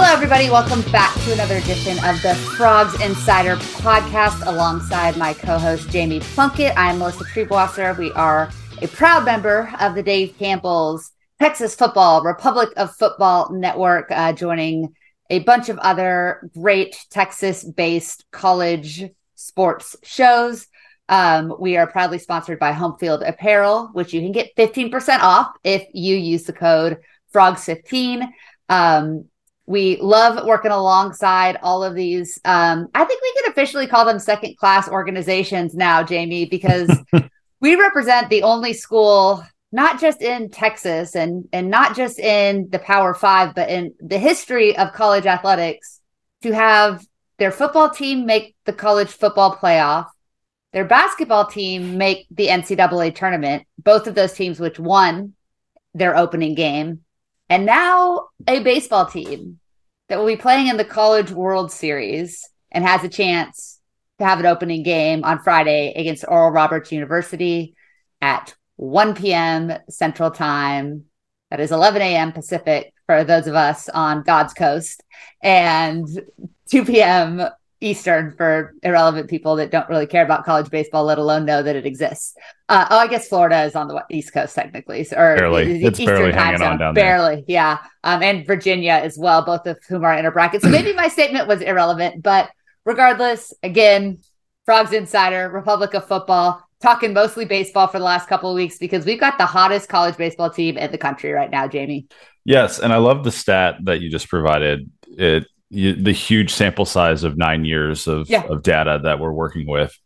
Hello, everybody. Welcome back to another edition of the Frogs Insider podcast alongside my co host, Jamie Plunkett. I'm Melissa Triebwasser. We are a proud member of the Dave Campbell's Texas Football, Republic of Football Network, uh, joining a bunch of other great Texas based college sports shows. Um, we are proudly sponsored by Home Field Apparel, which you can get 15% off if you use the code FROGS15. Um, we love working alongside all of these. Um, I think we can officially call them second class organizations now, Jamie, because we represent the only school, not just in Texas and, and not just in the Power Five, but in the history of college athletics to have their football team make the college football playoff their basketball team make the NCAA tournament, both of those teams which won their opening game, and now a baseball team that will be playing in the College World Series and has a chance to have an opening game on Friday against Oral Roberts University at 1 p.m. Central Time. That is 11 a.m. Pacific for those of us on God's coast, and 2 p.m. Eastern for irrelevant people that don't really care about college baseball, let alone know that it exists. Uh, oh, I guess Florida is on the East Coast technically, or barely. It's Eastern barely hanging zone. on down barely, there. yeah. Um, and Virginia as well, both of whom are in a bracket. So maybe my statement was irrelevant, but regardless, again, Frogs Insider, Republic of Football, talking mostly baseball for the last couple of weeks because we've got the hottest college baseball team in the country right now, Jamie. Yes, and I love the stat that you just provided. It the huge sample size of nine years of, Yeah. of data that we're working with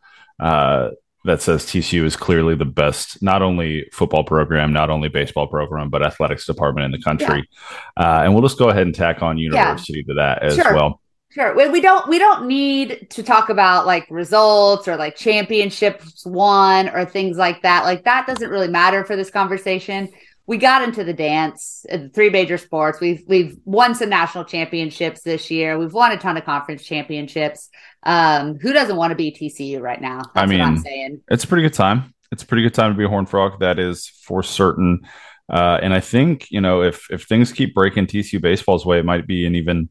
uh, that says TCU is clearly the best, not only football program, not only baseball program, but athletics department in the country. Uh, and we'll just go ahead and tack on university to that as Sure. well. Sure. We, we don't we don't need to talk about like results or like championships won or things like that. Like that doesn't really matter for this conversation. We got into the dance, uh, the three major sports. We've we've won some national championships this year. We've won a ton of conference championships. Um, who doesn't want to be TCU right now? That's I what I'm mean, saying. It's a pretty good time. It's a pretty good time to be a Horn Frog. That is for certain. Uh, and I think you know if if things keep breaking TCU baseball's way, it might be an even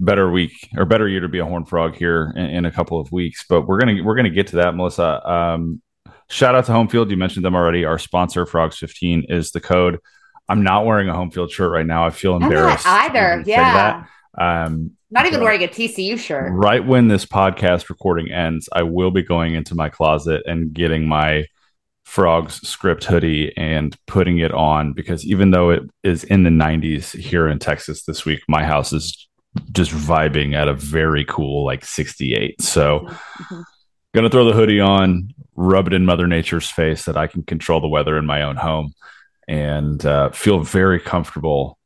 better week or better year to be a Horn Frog here in, in a couple of weeks. But we're gonna we're gonna get to that, Melissa. Um, shout out to Home Field. You mentioned them already. Our sponsor, Frogs fifteen, is the code. I'm not wearing a home field shirt right now. I feel I'm not embarrassed either. Yeah. that. Um, Not even wearing a TCU shirt. right when this podcast recording ends, I will be going into my closet and getting my frogs script hoodie and putting it on because even though it is in the 90s here in Texas this week, my house is just vibing at a very cool like 68. So, Mhm. Gonna throw the hoodie on, rub it in Mother Nature's face that I can control the weather in my own home and uh, feel very comfortable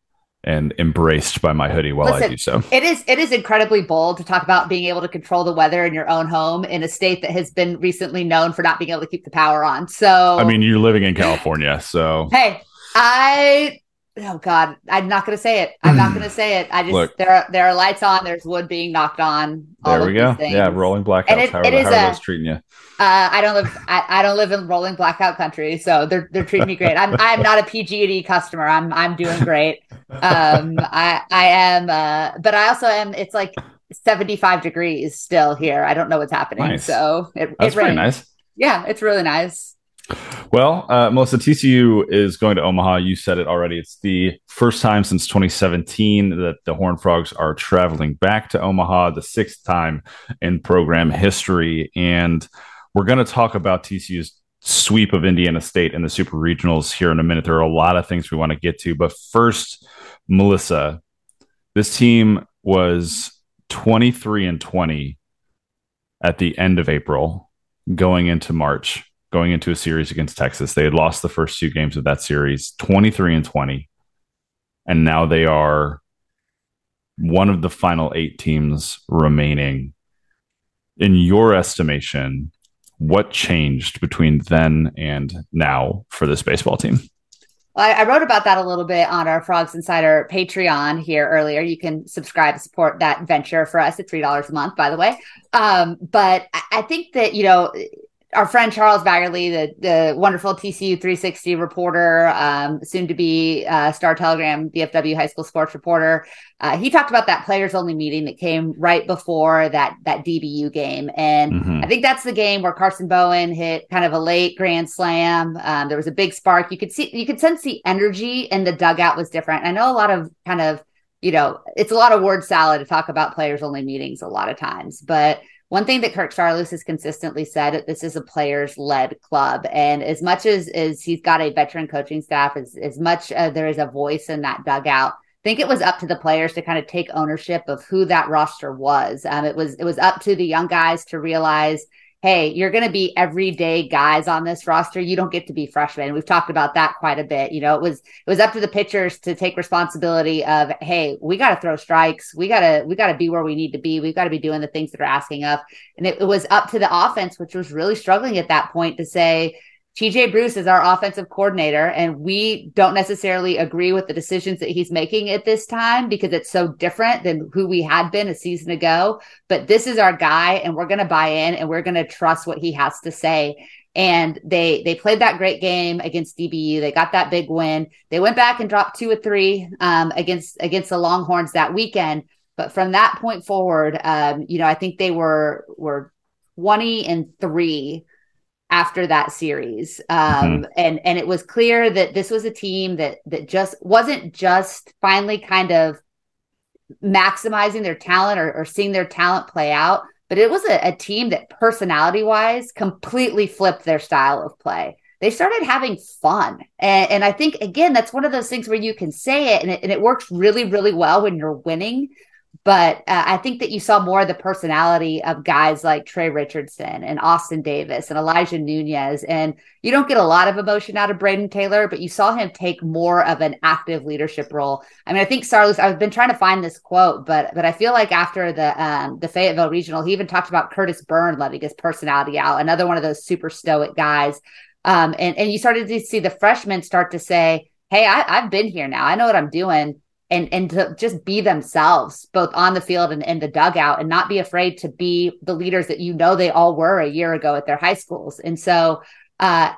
and embraced by my hoodie while I do so. It is it is incredibly bold to talk about being able to control the weather in your own home in a state that has been recently known for not being able to keep the power on. So I mean, you're living in California, so hey, I oh god, I'm not going to say it. I'm not going to say it. I just Look. there are there are lights on. There's wood being knocked on. there we go. Yeah, rolling blackouts. And it- how, it how are a- those treating you? Uh, I don't live. I, I don't live in rolling blackout country, so they're they're treating me great. I'm I'm not a PG&E customer. I'm I'm doing great. Um, I I am, uh, but I also am. It's like 75 degrees still here. I don't know what's happening. Nice. So it, That's it pretty nice. Yeah, it's really nice. Well, uh, Melissa, TCU is going to Omaha. You said it already. It's the first time since 2017 that the Horned Frogs are traveling back to Omaha, the sixth time in program history. And we're going to talk about TCU's sweep of Indiana State in the Super Regionals here in a minute. There are a lot of things we want to get to. But first, Melissa, this team was 23 and 20 at the end of April going into March, going into a series against Texas. They had lost the first two games of that series, 23 and 20. And now they are one of the final eight teams remaining. In your estimation, what changed between then and now for this baseball team? Well, I, wrote about that a little bit on our Frogs Insider Patreon here earlier. You can subscribe to support that venture for us at three dollars a month, by the way. Um, but I think that you know, our friend Charles Baggarly, the, the wonderful TCU 360 reporter, um, soon to be uh, Star Telegram DFW high school sports reporter, uh, he talked about that players only meeting that came right before that that DBU game, and mm-hmm. I think that's the game where Karson Bowen hit kind of a late grand slam. Um, there was a big spark. You could see, you could sense the energy and the dugout was different. I know a lot of kind of you know, it's a lot of word salad to talk about players only meetings a lot of times, but one thing that Kirk Saarloos has consistently said that this is a players led club. And as much as, as he's got a veteran coaching staff, as, as much uh, there is a voice in that dugout, I think it was up to the players to kind of take ownership of who that roster was. Um, it was it was up to the young guys to realize hey, you're going to be everyday guys on this roster. You don't get to be freshmen. We've talked about that quite a bit. You know, it was it was up to the pitchers to take responsibility of, hey, we got to throw strikes. We got to we got to be where we need to be. We've got to be doing the things that are asking of. And it, it was up to the offense, which was really struggling at that point to say, TJ Bruce is our offensive coordinator, and we don't necessarily agree with the decisions that he's making at this time because it's so different than who we had been a season ago. But this is our guy, and we're going to buy in and we're going to trust what he has to say. And they they played that great game against DBU. They got that big win. They went back and dropped two or three um, against against the Longhorns that weekend. But from that point forward, um, you know, I think they were were twenty and three after that series. Um, mm-hmm. and and it was clear that this was a team that that just wasn't just finally kind of maximizing their talent or, or seeing their talent play out but it was a, a team that personality wise completely flipped their style of play. They started having fun. And, and i think again that's one of those things where you can say it and, it and it works really really well when you're winning but uh, I think that you saw more of the personality of guys like Tre Richardson and Austin Davis and Elijah Nunez. And you don't get a lot of emotion out of Brayden Taylor, but you saw him take more of an active leadership role. I mean, I think Saarloos, I've been trying to find this quote, but but I feel like after the um, the Fayetteville Regional, he even talked about Kurtis Byrne letting his personality out, another one of those super stoic guys. Um, and, and you started to see the freshmen start to say, Hey, I, I've been here now. I know what I'm doing and and to just be themselves both on the field and in the dugout and not be afraid to be the leaders that you know they all were a year ago at their high schools. And so uh,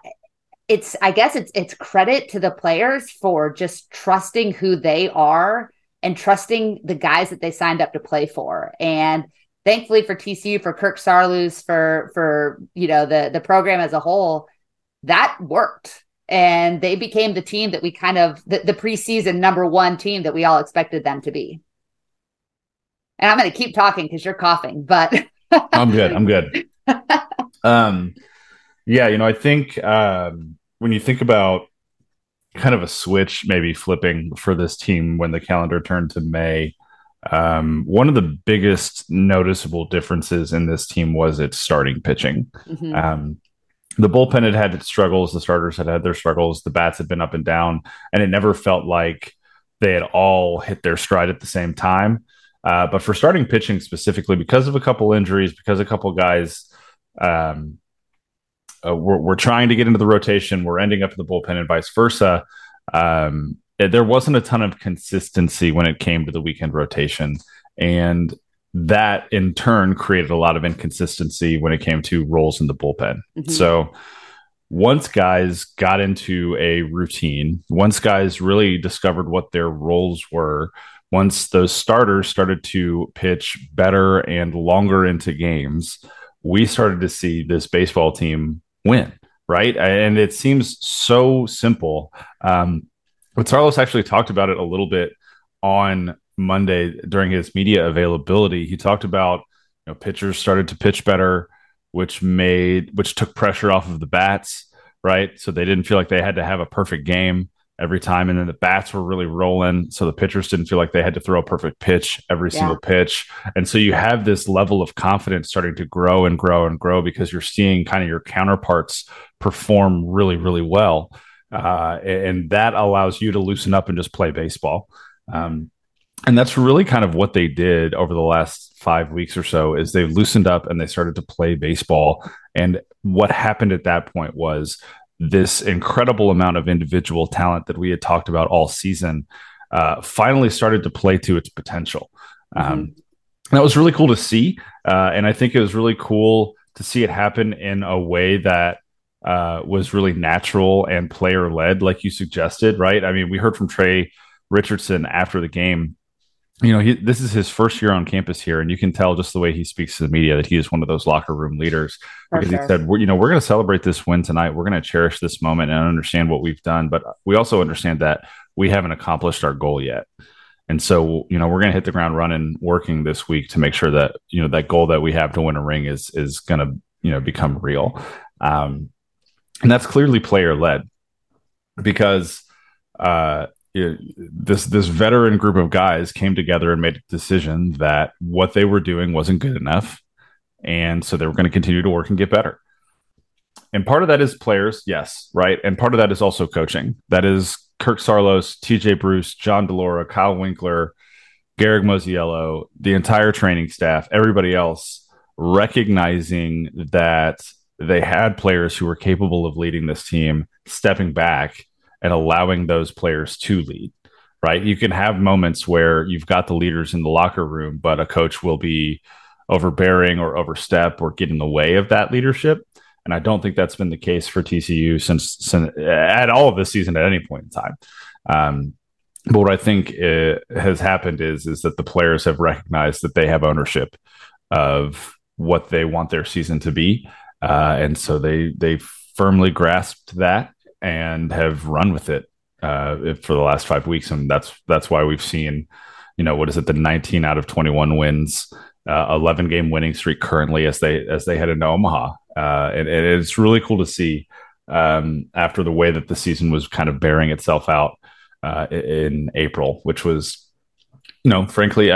it's i guess it's it's credit to the players for just trusting who they are and trusting the guys that they signed up to play for. And thankfully for tcu for kirk saarloos for for you know the the program as a whole that worked and they became the team that we kind of the, the preseason number one team that we all expected them to be. And I'm going to keep talking because you're coughing, but I'm good. I'm good. um, yeah, you know, I think um, when you think about kind of a switch, maybe flipping for this team when the calendar turned to May. Um, one of the biggest noticeable differences in this team was its starting pitching. Mm-hmm. Um, the bullpen had had its struggles. The starters had had their struggles. The bats had been up and down, and it never felt like they had all hit their stride at the same time. Uh, but for starting pitching specifically, because of a couple injuries, because a couple guys um, uh, we're, we're, trying to get into the rotation, we're ending up in the bullpen, and vice versa. Um, there wasn't a ton of consistency when it came to the weekend rotation, and that in turn created a lot of inconsistency when it came to roles in the bullpen. Mm-hmm. So once guys got into a routine, once guys really discovered what their roles were, once those starters started to pitch better and longer into games, we started to see this baseball team win, right? And it seems so simple. Um, but Saarloos actually talked about it a little bit on Monday during his media availability, he talked about you know pitchers started to pitch better, which made which took pressure off of the bats, right? So they didn't feel like they had to have a perfect game every time, and then the bats were really rolling, so the pitchers didn't feel like they had to throw a perfect pitch every yeah. single pitch, and so you have this level of confidence starting to grow and grow and grow because you're seeing kind of your counterparts perform really really well. Uh, and that allows you to loosen up and just play baseball. Um, and that's really kind of what they did over the last five weeks or so is they loosened up and they started to play baseball and what happened at that point was this incredible amount of individual talent that we had talked about all season uh, finally started to play to its potential mm-hmm. um, that was really cool to see uh, and i think it was really cool to see it happen in a way that uh, was really natural and player led, like you suggested, right? I mean, we heard from Tre Richardson after the game. You know, he, this is his first year on campus here, and you can tell just the way he speaks to the media that he is one of those locker room leaders. For because sure. he said, "We're you know we're going to celebrate this win tonight. We're going to cherish this moment and understand what we've done, but we also understand that we haven't accomplished our goal yet." And so, you know, we're going to hit the ground running, working this week to make sure that you know that goal that we have to win a ring is is going to you know become real. Um, and that's clearly player led because uh, it, this this veteran group of guys came together and made a decision that what they were doing wasn't good enough, and so they were going to continue to work and get better. And part of that is players, yes, right, and part of that is also coaching. That is Kirk Saarloos, T.J. Bruce, John DeLora, Kyle Winkler, Garrick Mosiello, the entire training staff, everybody else recognizing that they had players who were capable of leading this team, stepping back and allowing those players to lead. Right. You can have moments where you've got the leaders in the locker room, but a coach will be overbearing or overstep or get in the way of that leadership. And I don't think that's been the case for TCU since, since at all of this season at any point in time. Um, but what I think has happened is is that the players have recognized that they have ownership of what they want their season to be, uh, and so they they firmly grasped that and have run with it uh, for the last five weeks, and that's that's why we've seen, you know, what is it, the 19 out of 21 wins, uh, 11 game winning streak currently as they as they head into Omaha, uh, and, and, it's really cool to see um, after the way that the season was kind of bearing itself out uh, in April, which was you know, frankly,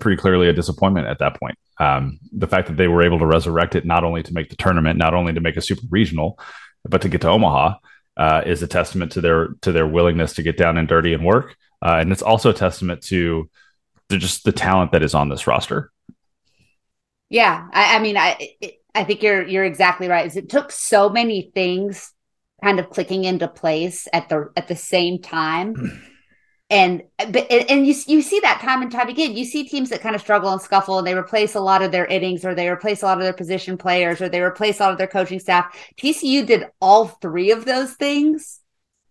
pretty clearly a disappointment at that point. Um, the fact that they were able to resurrect it, not only to make the tournament, not only to make a super regional, but to get to Omaha, uh, is a testament to their to their willingness to get down and dirty and work, uh, and it's also a testament to the, just the talent that is on this roster. Yeah, I, I mean, I I think you're you're exactly right. It took so many things kind of clicking into place at the at the same time and but and you you see that time and time again. You see teams that kind of struggle and scuffle, and they replace a lot of their innings, or they replace a lot of their position players, or they replace a lot of their coaching staff. TCU did all three of those things,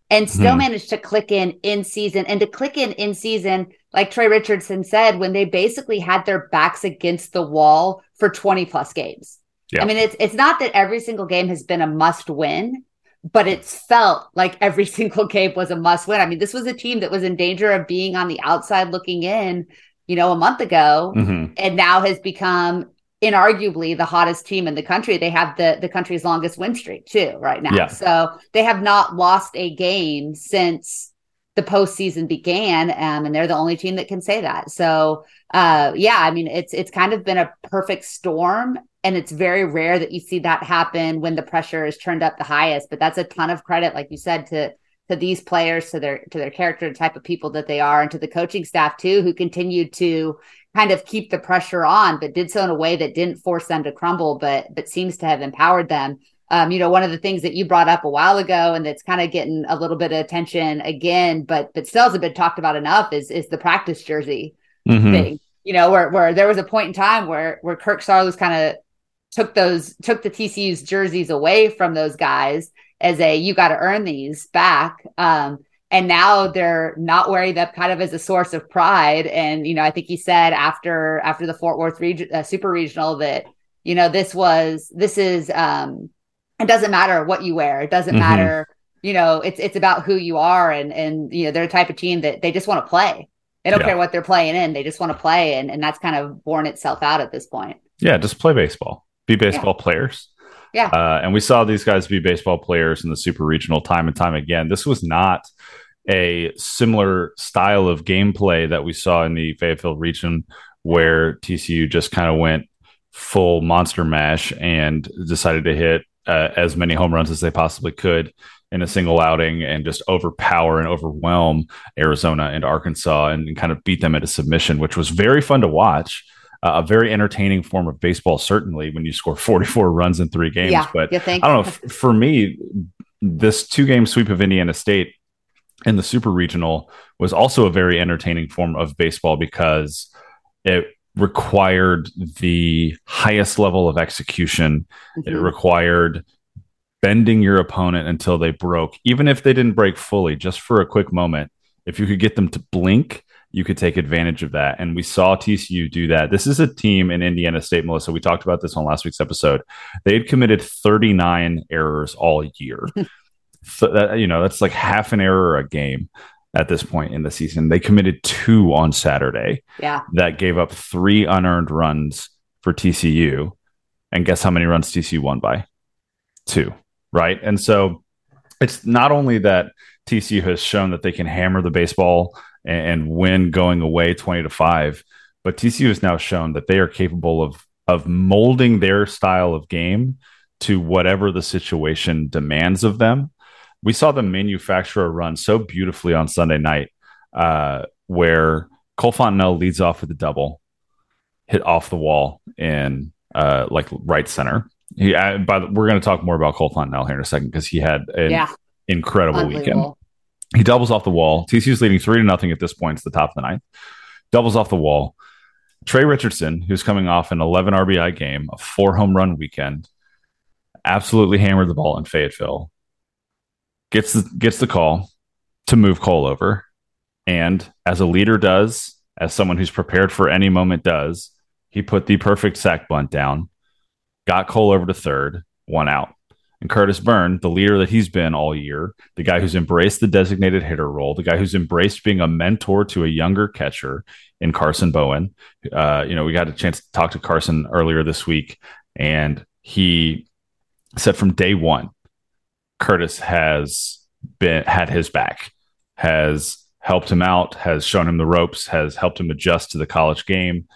and still hmm. managed to click in in season, and to click in in season, like Tre Richardson said, when they basically had their backs against the wall for twenty plus games. Yeah. I mean, it's it's not that every single game has been a must win, but it's felt like every single game was a must win. I mean, this was a team that was in danger of being on the outside looking in, you know, a month ago, mm-hmm. and now has become inarguably the hottest team in the country. They have the the country's longest win streak too right now. Yeah. So they have not lost a game since the postseason began, um, and they're the only team that can say that. So, uh, yeah, I mean, it's it's kind of been a perfect storm, and it's very rare that you see that happen when the pressure is turned up the highest but that's a ton of credit like you said to to these players to their to their character the type of people that they are and to the coaching staff too who continued to kind of keep the pressure on but did so in a way that didn't force them to crumble but but seems to have empowered them um, you know one of the things that you brought up a while ago and that's kind of getting a little bit of attention again but but still hasn't been talked about enough is is the practice jersey mm-hmm. thing you know where where there was a point in time where where Kirk Saarloos kind of took those took the TCU's jerseys away from those guys as a you got to earn these back. Um, and now they're not wearing them kind of as a source of pride. And you know, I think he said after after the Fort Worth region, uh, Super Regional that you know this was this is um, it doesn't matter what you wear. It doesn't mm-hmm. matter. You know, it's it's about who you are, and and you know they're the type of team that they just want to play. They don't yeah. care what they're playing in; they just want to play, and and that's kind of borne itself out at this point. Yeah, just play baseball be baseball yeah. players. Yeah. Uh, and we saw these guys be baseball players in the super regional time and time again. This was not a similar style of gameplay that we saw in the Fayetteville region where TCU just kind of went full monster mash and decided to hit uh, as many home runs as they possibly could in a single outing and just overpower and overwhelm Arizona and Arkansas and, and kind of beat them at a submission, which was very fun to watch uh, a very entertaining form of baseball, certainly when you score 44 runs in three games. Yeah, but I don't know. F- for me, this two game sweep of Indiana State in the super regional was also a very entertaining form of baseball because it required the highest level of execution. Mm-hmm. It required bending your opponent until they broke, even if they didn't break fully, just for a quick moment. If you could get them to blink, you could take advantage of that. And we saw TCU do that. This is a team in Indiana State, Melissa. We talked about this on last week's episode. They had committed 39 errors all year. so that, you know, that's like half an error a game at this point in the season. They committed two on Saturday. Yeah. That gave up three unearned runs for TCU. And guess how many runs TCU won by? Two. Right. And so it's not only that TCU has shown that they can hammer the baseball and, and win going away 20 to 5, but TCU has now shown that they are capable of of molding their style of game to whatever the situation demands of them we saw the manufacturer run so beautifully on Sunday night, uh, where Cole Fontenelle leads off with a double, hit off the wall in uh, like right center. He, uh, by the, we're going to talk more about Cole Fontenelle here in a second because he had an yeah. Incredible weekend. He doubles off the wall. TCU's leading three to nothing at this point. It's the top of the ninth. Doubles off the wall. Tre Richardson, who's coming off an 11 RBI game, a four home run weekend, absolutely hammered the ball in Fayetteville gets the, gets the call to move Cole over, and as a leader does, as someone who's prepared for any moment does, he put the perfect sac bunt down, got Cole over to third, one out. And Kurtis Byrne, the leader that he's been all year, the guy who's embraced the designated hitter role, the guy who's embraced being a mentor to a younger catcher in Karson Bowen. Uh, you know, we got a chance to talk to Karson earlier this week, and he said from day one, Kurtis has been had his back, has helped him out, has shown him the ropes, has helped him adjust to the college game.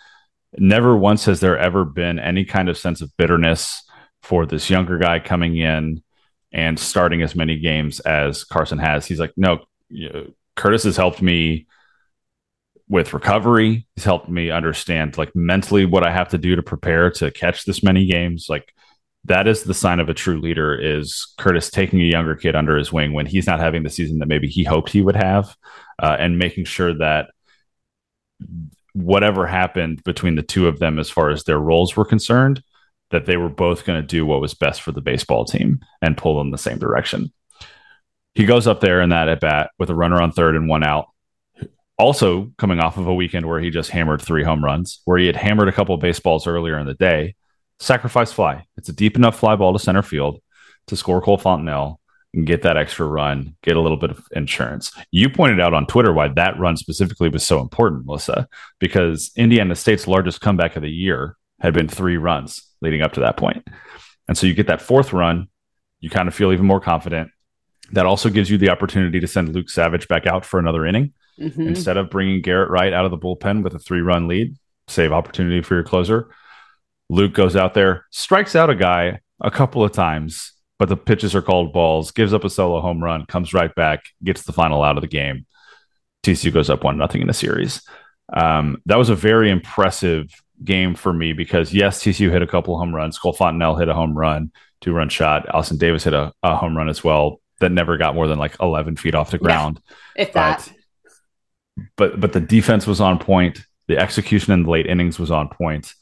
Never once has there ever been any kind of sense of bitterness for this younger guy coming in and starting as many games as Karson has. He's like, no, Kurtis has helped me with recovery. He's helped me understand like mentally what I have to do to prepare to catch this many games. Like that is the sign of a true leader is Kurtis taking a younger kid under his wing when he's not having the season that maybe he hoped he would have uh, and making sure that whatever happened between the two of them as far as their roles were concerned that they were both going to do what was best for the baseball team and pull in the same direction he goes up there in that at bat with a runner on third and one out also coming off of a weekend where he just hammered three home runs where he had hammered a couple of baseballs earlier in the day sacrifice fly. It's a deep enough fly ball to center field to score Cole Fontenelle and get that extra run, get a little bit of insurance. You pointed out on Twitter why that run specifically was so important, Melissa, because Indiana State's largest comeback of the year had been three runs leading up to that point. And so you get that fourth run, you kind of feel even more confident. That also gives you the opportunity to send Luke Savage back out for another inning mm-hmm. instead of bringing Garrett Wright out of the bullpen with a three run lead, save opportunity for your closer. Luke goes out there, strikes out a guy a couple of times, but the pitches are called balls, gives up a solo home run, comes right back, gets the final out of the game. TCU goes up one nothing in the series. Um, that was a very impressive game for me because yes, TCU hit a couple home runs. Cole Fontenelle hit a home run, two run shot. Austin Davis hit a, a, home run as well that never got more than like 11 feet off the ground. Yeah, if that. But, but but the defense was on point. The execution in the late innings was on point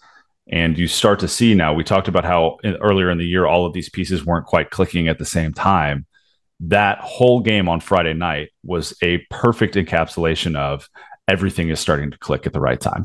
and you start to see now we talked about how in, earlier in the year all of these pieces weren't quite clicking at the same time that whole game on friday night was a perfect encapsulation of everything is starting to click at the right time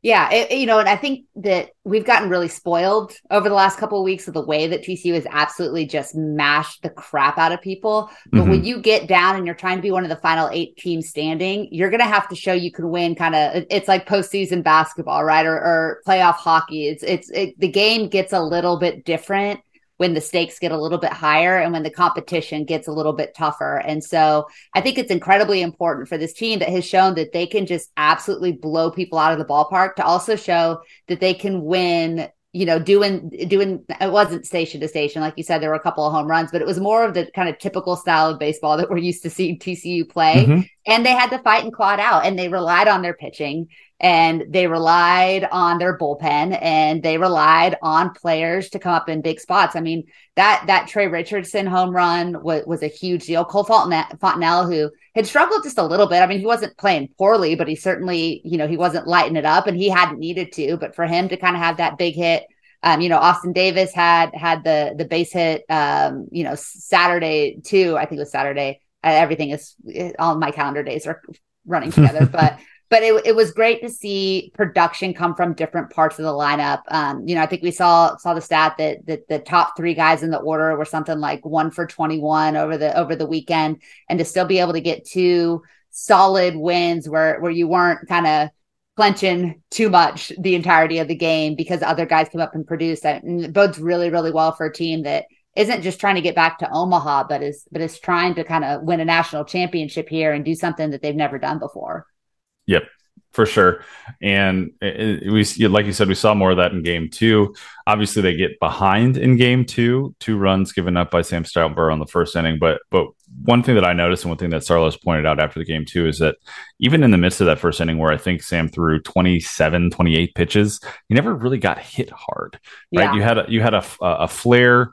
yeah, it, you know, and I think that we've gotten really spoiled over the last couple of weeks of the way that TCU has absolutely just mashed the crap out of people. But mm-hmm. when you get down and you're trying to be one of the final eight teams standing, you're going to have to show you can win. Kind of, it's like postseason basketball, right, or, or playoff hockey. It's it's it, the game gets a little bit different when the stakes get a little bit higher and when the competition gets a little bit tougher. And so I think it's incredibly important for this team that has shown that they can just absolutely blow people out of the ballpark to also show that they can win you know, doing doing it wasn't station to station, like you said, there were a couple of home runs, but it was more of the kind of typical style of baseball that we're used to seeing TCU play. Mm-hmm. And they had to fight and claw it out and they relied on their pitching and they relied on their bullpen and they relied on players to come up in big spots. I mean, that that Tre Richardson home run was, was a huge deal. Cole Fontenelle, who had struggled just a little bit. I mean, he wasn't playing poorly, but he certainly, you know, he wasn't lighting it up and he hadn't needed to. But for him to kind of have that big hit, um, you know, Austin Davis had had the the base hit, um, you know, Saturday too. I think it was Saturday. Uh, everything is all my calendar days are running together, but but it, it was great to see production come from different parts of the lineup. Um, you know, I think we saw saw the stat that, that the top three guys in the order were something like one for 21 over the over the weekend, and to still be able to get two solid wins where where you weren't kind of clenching too much the entirety of the game because other guys come up and produce. That bodes really really well for a team that isn't just trying to get back to Omaha, but is but is trying to kind of win a national championship here and do something that they've never done before. Yep, for sure. And it, it, we, like you said, we saw more of that in game two. Obviously, they get behind in game two, two runs given up by Sam Stoutenborough on the first inning. But but one thing that I noticed and one thing that Saarloos pointed out after the game too is that even in the midst of that first inning where I think Sam threw 27, 28 pitches, he never really got hit hard. Right. Yeah. You had a, you had a, a flare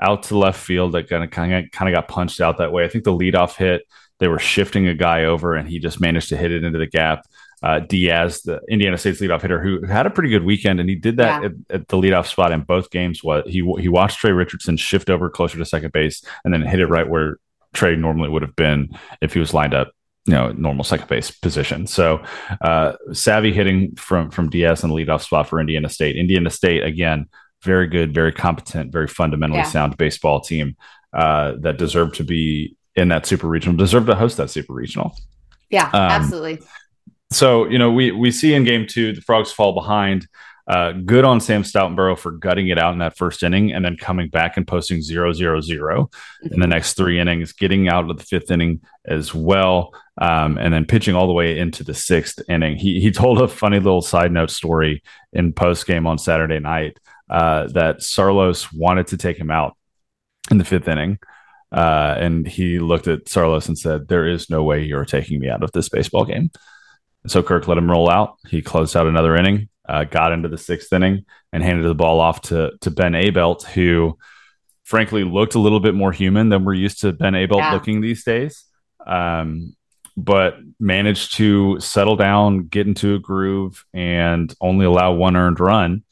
out to left field that kind of kind of kind of got punched out that way. I think the leadoff hit they were shifting a guy over, and he just managed to hit it into the gap. Uh, Diaz, the Indiana State's leadoff hitter, who had a pretty good weekend, and he did that yeah. at, at, the leadoff spot in both games. What he he watched Tre Richardson shift over closer to second base, and then hit it right where Tre normally would have been if he was lined up, you know, normal second base position. So uh, savvy hitting from from Diaz in the leadoff spot for Indiana State. Indiana State again, very good, very competent, very fundamentally yeah. sound baseball team uh, that deserved to be in that super regional, deserve to host that super regional. Yeah, um, absolutely. So, you know, we we see in game two the frogs fall behind. Uh, good on Sam Stoutenborough for gutting it out in that first inning and then coming back and posting zero zero zero mm-hmm. in the next three innings, getting out of the fifth inning as well, um, and then pitching all the way into the sixth inning. He he told a funny little side note story in post game on Saturday night uh, that Saarloos wanted to take him out in the fifth inning. Uh, and he looked at Saarloos and said, There is no way you're taking me out of this baseball game. And so Kirk let him roll out. He closed out another inning, uh, got into the sixth inning, and handed the ball off to, to Ben Abeldt, who frankly looked a little bit more human than we're used to Ben Abeldt yeah. looking these days. Um, but managed to settle down, get into a groove, and only allow one earned run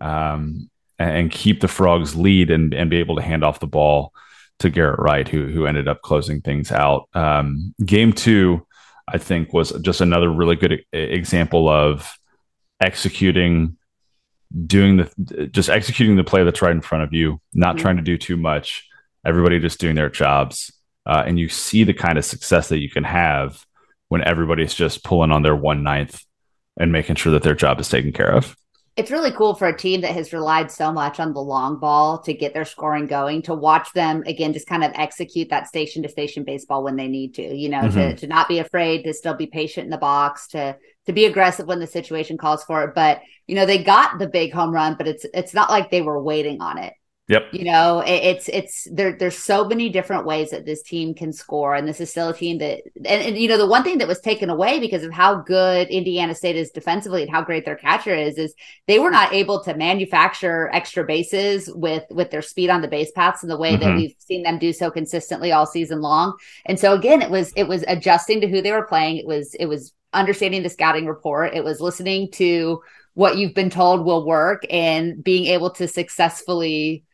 um, and keep the Frogs lead and, and be able to hand off the ball to Garrett Wright, who who ended up closing things out. Um, game two, I think, was just another really good example of executing, doing the just executing the play that's right in front of you, not mm-hmm. trying to do too much. Everybody just doing their jobs, uh, and you see the kind of success that you can have when everybody's just pulling on their one ninth and making sure that their job is taken care of it's really cool for a team that has relied so much on the long ball to get their scoring going to watch them again just kind of execute that station to station baseball when they need to you know mm-hmm. to, to not be afraid to still be patient in the box to to be aggressive when the situation calls for it but you know they got the big home run but it's it's not like they were waiting on it Yep. You know, it, it's it's there. There's so many different ways that this team can score, and this is still a team that, and, and you know, the one thing that was taken away because of how good Indiana State is defensively and how great their catcher is, is they were not able to manufacture extra bases with with their speed on the base paths in the way mm-hmm. that we've seen them do so consistently all season long. And so again, it was it was adjusting to who they were playing. It was it was understanding the scouting report. It was listening to what you've been told will work and being able to successfully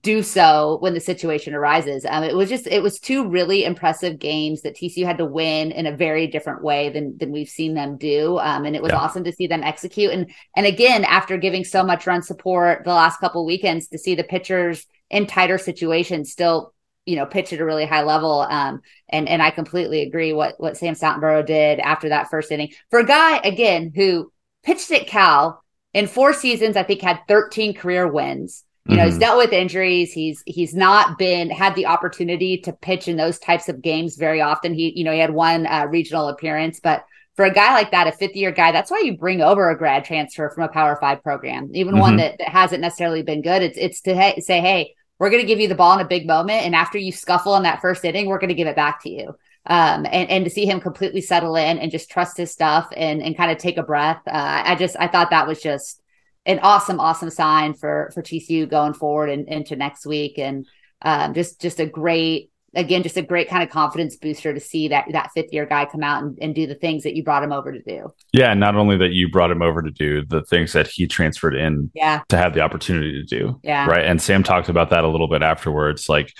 do so when the situation arises. Um, it was just it was two really impressive games that TCU had to win in a very different way than than we've seen them do. Um, and it was yeah. awesome to see them execute. And and again, after giving so much run support the last couple weekends, to see the pitchers in tighter situations still you know pitch at a really high level. Um, and and I completely agree what what Sam Stoutenborough did after that first inning for a guy again who pitched at Cal in four seasons. I think had 13 career wins you know, mm-hmm. he's dealt with injuries. He's he's not been had the opportunity to pitch in those types of games very often. He, you know, he had one uh, regional appearance, but for a guy like that, a fifth year guy, that's why you bring over a grad transfer from a Power Five program, even mm-hmm. one that, that hasn't necessarily been good. It's it's to ha- say, hey, we're going to give you the ball in a big moment, and after you scuffle in that first inning, we're going to give it back to you. Um, and, and to see him completely settle in and just trust his stuff and, and kind of take a breath. Uh, I just, I thought that was just an awesome, awesome sign for, for TCU going forward and into next week. And um, just, just a great, again, just a great kind of confidence booster to see that that fifth year guy come out and, and do the things that you brought him over to do. Yeah, not only that you brought him over to do the things that he transferred in yeah. to have the opportunity to do. Yeah. Right. And Sam talked about that a little bit afterwards. Like,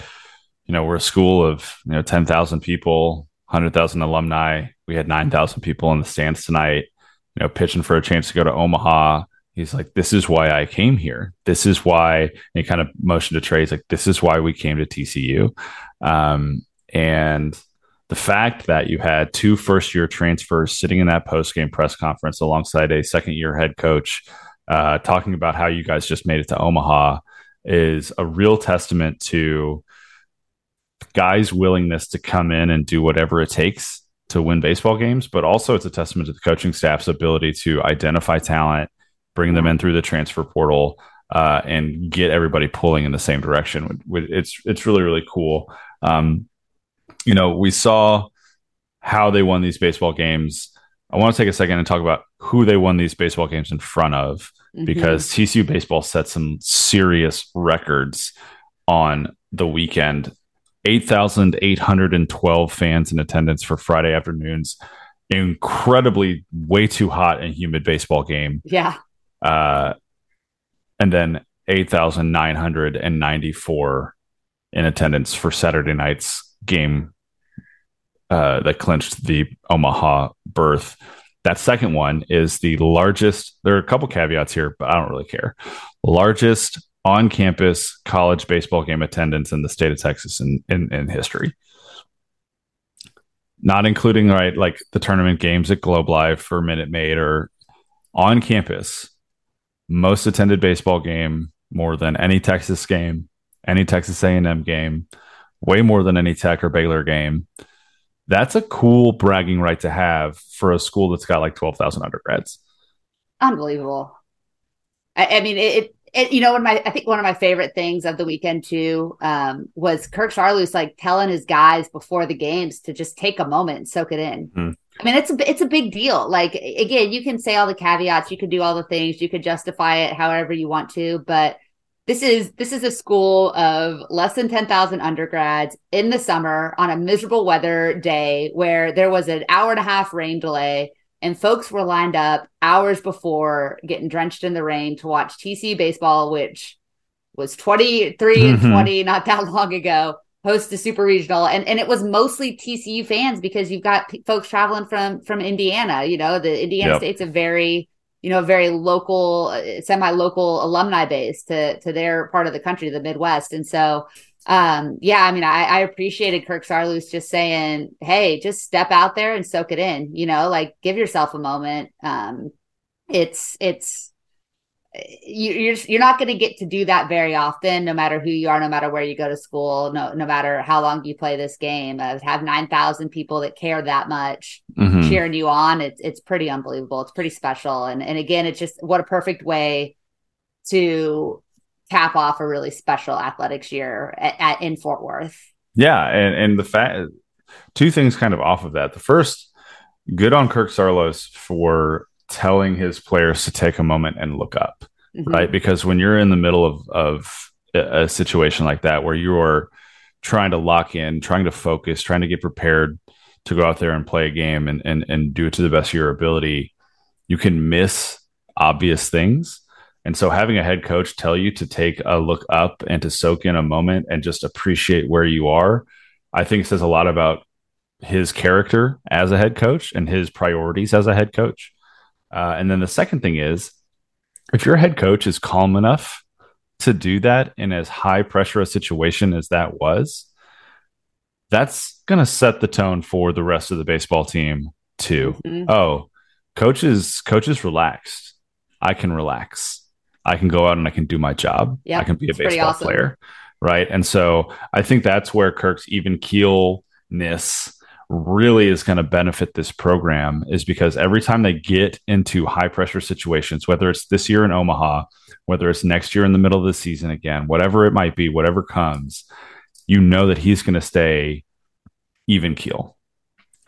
you know, we're a school of, you know, 10,000 people, 100,000 alumni. We had 9,000 people in the stands tonight, you know, pitching for a chance to go to Omaha he's like, this is why I came here. This is why he kind of motioned to Tre. He's like, this is why we came to TCU. Um, and the fact that you had two first year transfers sitting in that post game press conference alongside a second year head coach uh, talking about how you guys just made it to Omaha is a real testament to guys' willingness to come in and do whatever it takes to win baseball games, but also it's a testament to the coaching staff's ability to identify talent bring them in through the transfer portal, uh, and get everybody pulling in the same direction. It's it's really really cool. Um, you know, we saw how they won these baseball games. I want to take a second and talk about who they won these baseball games in front of mm-hmm. because TCU baseball set some serious records on the weekend. 8,812 fans in attendance for Friday afternoons. Incredibly way too hot and humid baseball game. Yeah. Uh, and then 8,994 in attendance for Saturday night's game uh, that clinched the Omaha berth. That second one is the largest. There are a couple caveats here, but I don't really care. Largest on campus college baseball game attendance in the state of Texas in, in, in history. Not including right like the tournament games at Globe Life for Minute Maid or on campus most attended baseball game more than any Texas game, any Texas A&M game, way more than any Tech or Baylor game. That's a cool bragging right to have for a school that's got like 12,000 undergrads. Unbelievable. I, I mean, it, it, you know, one of my, I think one of my favorite things of the weekend too, um, was Kirk Saarloos like telling his guys before the games to just take a moment and soak it in. Mm. I mean, it's a it's a big deal. Like again, you can say all the caveats, you can do all the things, you could justify it however you want to, but this is this is a school of less than 10,000 undergrads in the summer on a miserable weather day where there was an hour and a half rain delay and folks were lined up hours before getting drenched in the rain to watch TC baseball which was 23 mm-hmm. and 20 not that long ago host the super regional. And and it was mostly TCU fans because you've got p- folks traveling from from Indiana you know the Indiana yep. state's a very you know very local uh, semi local alumni base to to their part of the country the Midwest. And so um yeah I mean I, I appreciated Kirk Saarloos just saying hey just step out there and soak it in you know like give yourself a moment. Um it's it's you, you're you're not going to get to do that very often, no matter who you are, no matter where you go to school, no no matter how long you play this game. Uh, have nine thousand people that care that much mm-hmm. cheering you on. It's it's pretty unbelievable. It's pretty special, and and again, it's just what a perfect way to cap off a really special athletics year at, at in Fort Worth. Yeah, and and the fact two things kind of off of that. The first, good on Kirk Saarloos for telling his players to take a moment and look up, mm-hmm. right? Because when you're in the middle of, of a situation like that, where you're trying to lock in, trying to focus, trying to get prepared to go out there and play a game and, and, and do it to the best of your ability, you can miss obvious things. And so having a head coach tell you to take a look up and to soak in a moment and just appreciate where you are, I think says a lot about his character as a head coach and his priorities as a head coach. Uh, and then the second thing is if your head coach is calm enough to do that in as high pressure a situation as that was, that's going to set the tone for the rest of the baseball team too. Mm-hmm. Oh, coaches, coaches relaxed. I can relax. I can go out and I can do my job. Yep, I can be a baseball awesome. player. Right. And so I think that's where Kirk's even keelness really is going to benefit this program is because every time they get into high pressure situations, whether it's this year in Omaha, whether it's next year in the middle of the season again, whatever it might be, whatever comes, you know that he's going to stay even keel.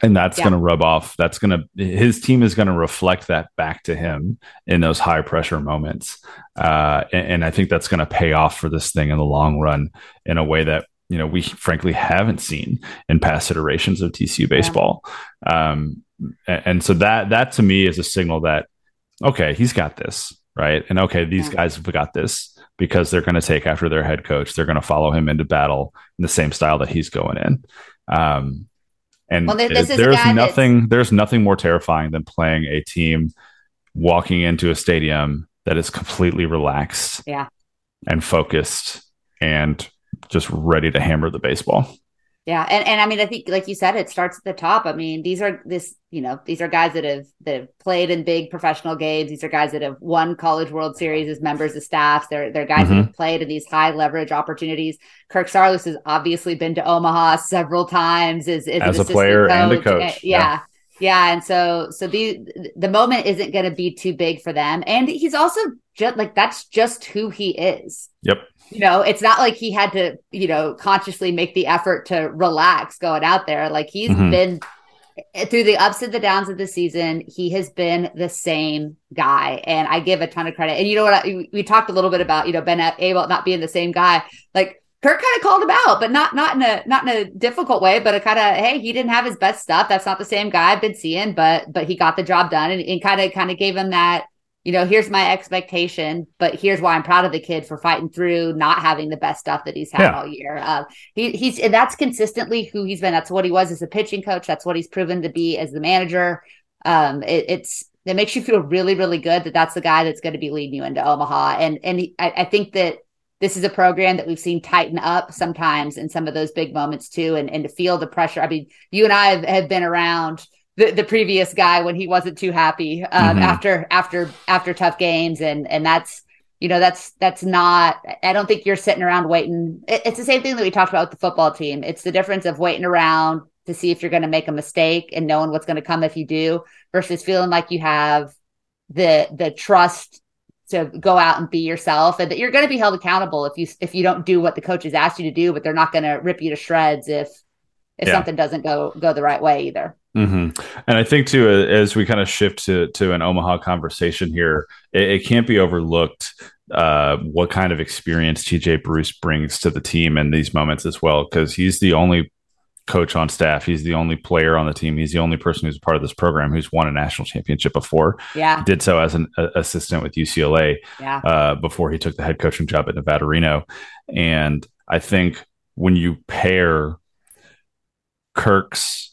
and that's yeah. going to rub off that's going to his team is going to reflect that back to him in those high pressure moments uh, and, and, i think that's going to pay off for this thing in the long run in a way that you know we frankly haven't seen in past iterations of tcu baseball yeah. um, and, and, so that that to me is a signal that okay he's got this right and okay these yeah. guys have got this because they're going to take after their head coach they're going to follow him into battle in the same style that he's going in um, and well, there's nothing there's nothing more terrifying than playing a team walking into a stadium that is completely relaxed yeah. and focused and just ready to hammer the baseball. Yeah, and and I mean, I think like you said, it starts at the top. I mean, these are this, you know, these are guys that have that have played in big professional games. These are guys that have won College World Series as members of staffs. They're they're guys mm-hmm. that have played in these high leverage opportunities. Kirk Saarloos has obviously been to Omaha several times as, as, as a player coach. and a coach. Yeah. yeah. Yeah, and so so the the moment isn't going to be too big for them, and he's also just like that's just who he is. Yep you know, it's not like he had to, you know, consciously make the effort to relax going out there. Like he's mm-hmm. been through the ups and the downs of the season, he has been the same guy. And I give a ton of credit. And you know what? I, we talked a little bit about, you know, Ben Abeldt not being the same guy. Like Kirk kind of called him out, but not not in a not in a difficult way, but a kind of hey, he didn't have his best stuff. That's not the same guy I've been seeing, but but he got the job done and, and kind of kind of gave him that you know, here's my expectation, but here's why I'm proud of the kid for fighting through not having the best stuff that he's had yeah. all year. Uh, he, he's and that's consistently who he's been. That's what he was as a pitching coach. That's what he's proven to be as the manager. Um, it, it's it makes you feel really, really good that that's the guy that's going to be leading you into Omaha. And and he, I, I think that this is a program that we've seen tighten up sometimes in some of those big moments too, and and to feel the pressure. I mean, you and I have, have been around the, the previous guy when he wasn't too happy um, mm-hmm. after after after tough games. And and that's you know that's that's not i don't think you're sitting around waiting. It, it's the same thing that we talked about with the football team. It's the difference of waiting around to see if you're going to make a mistake and knowing what's going to come if you do versus feeling like you have the the trust to go out and be yourself and that you're going to be held accountable if you if you don't do what the coaches asked you to do but they're not going to rip you to shreds if if yeah. something doesn't go go the right way either Mm-hmm. And I think too, as we kind of shift to to an Omaha conversation here, it, it can't be overlooked uh, what kind of experience TJ Bruce brings to the team in these moments as well, because he's the only coach on staff. He's the only player on the team. He's the only person who's part of this program who's won a national championship before. Yeah, he did so as an a, assistant with UCLA. Yeah, uh, before he took the head coaching job at Nevada Reno, and I think when you pair Kirk's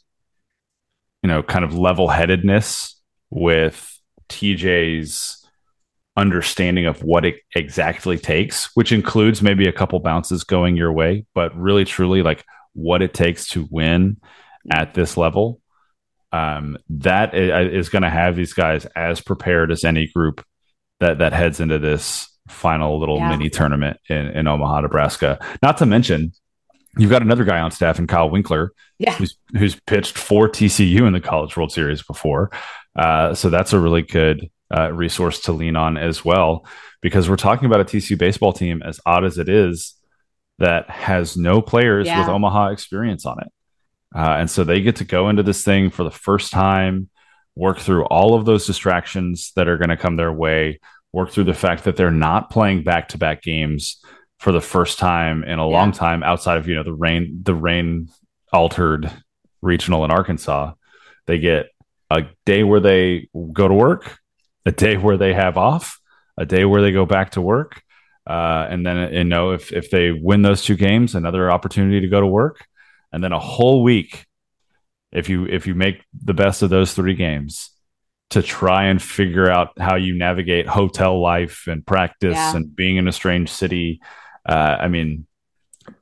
you know, kind of level headedness with TJ's understanding of what it exactly takes, which includes maybe a couple bounces going your way, but really truly like what it takes to win at this level. Um, that is going to have these guys as prepared as any group that that heads into this final little yeah. mini tournament in, in Omaha, Nebraska. Not to mention, You've got another guy on staff in Kyle Winkler, yeah. who's who's pitched for TCU in the College World Series before. Uh, so that's a really good uh, resource to lean on as well, because we're talking about a TCU baseball team, as odd as it is, that has no players yeah. with Omaha experience on it, uh, and so they get to go into this thing for the first time, work through all of those distractions that are going to come their way, work through the fact that they're not playing back to back games for the first time in a yeah. long time outside of you know the rain the rain altered regional in Arkansas. They get a day where they go to work, a day where they have off, a day where they go back to work, uh, and then you know if if they win those two games, another opportunity to go to work, and then a whole week if you if you make the best of those three games to try and figure out how you navigate hotel life and practice yeah. and being in a strange city uh, I mean,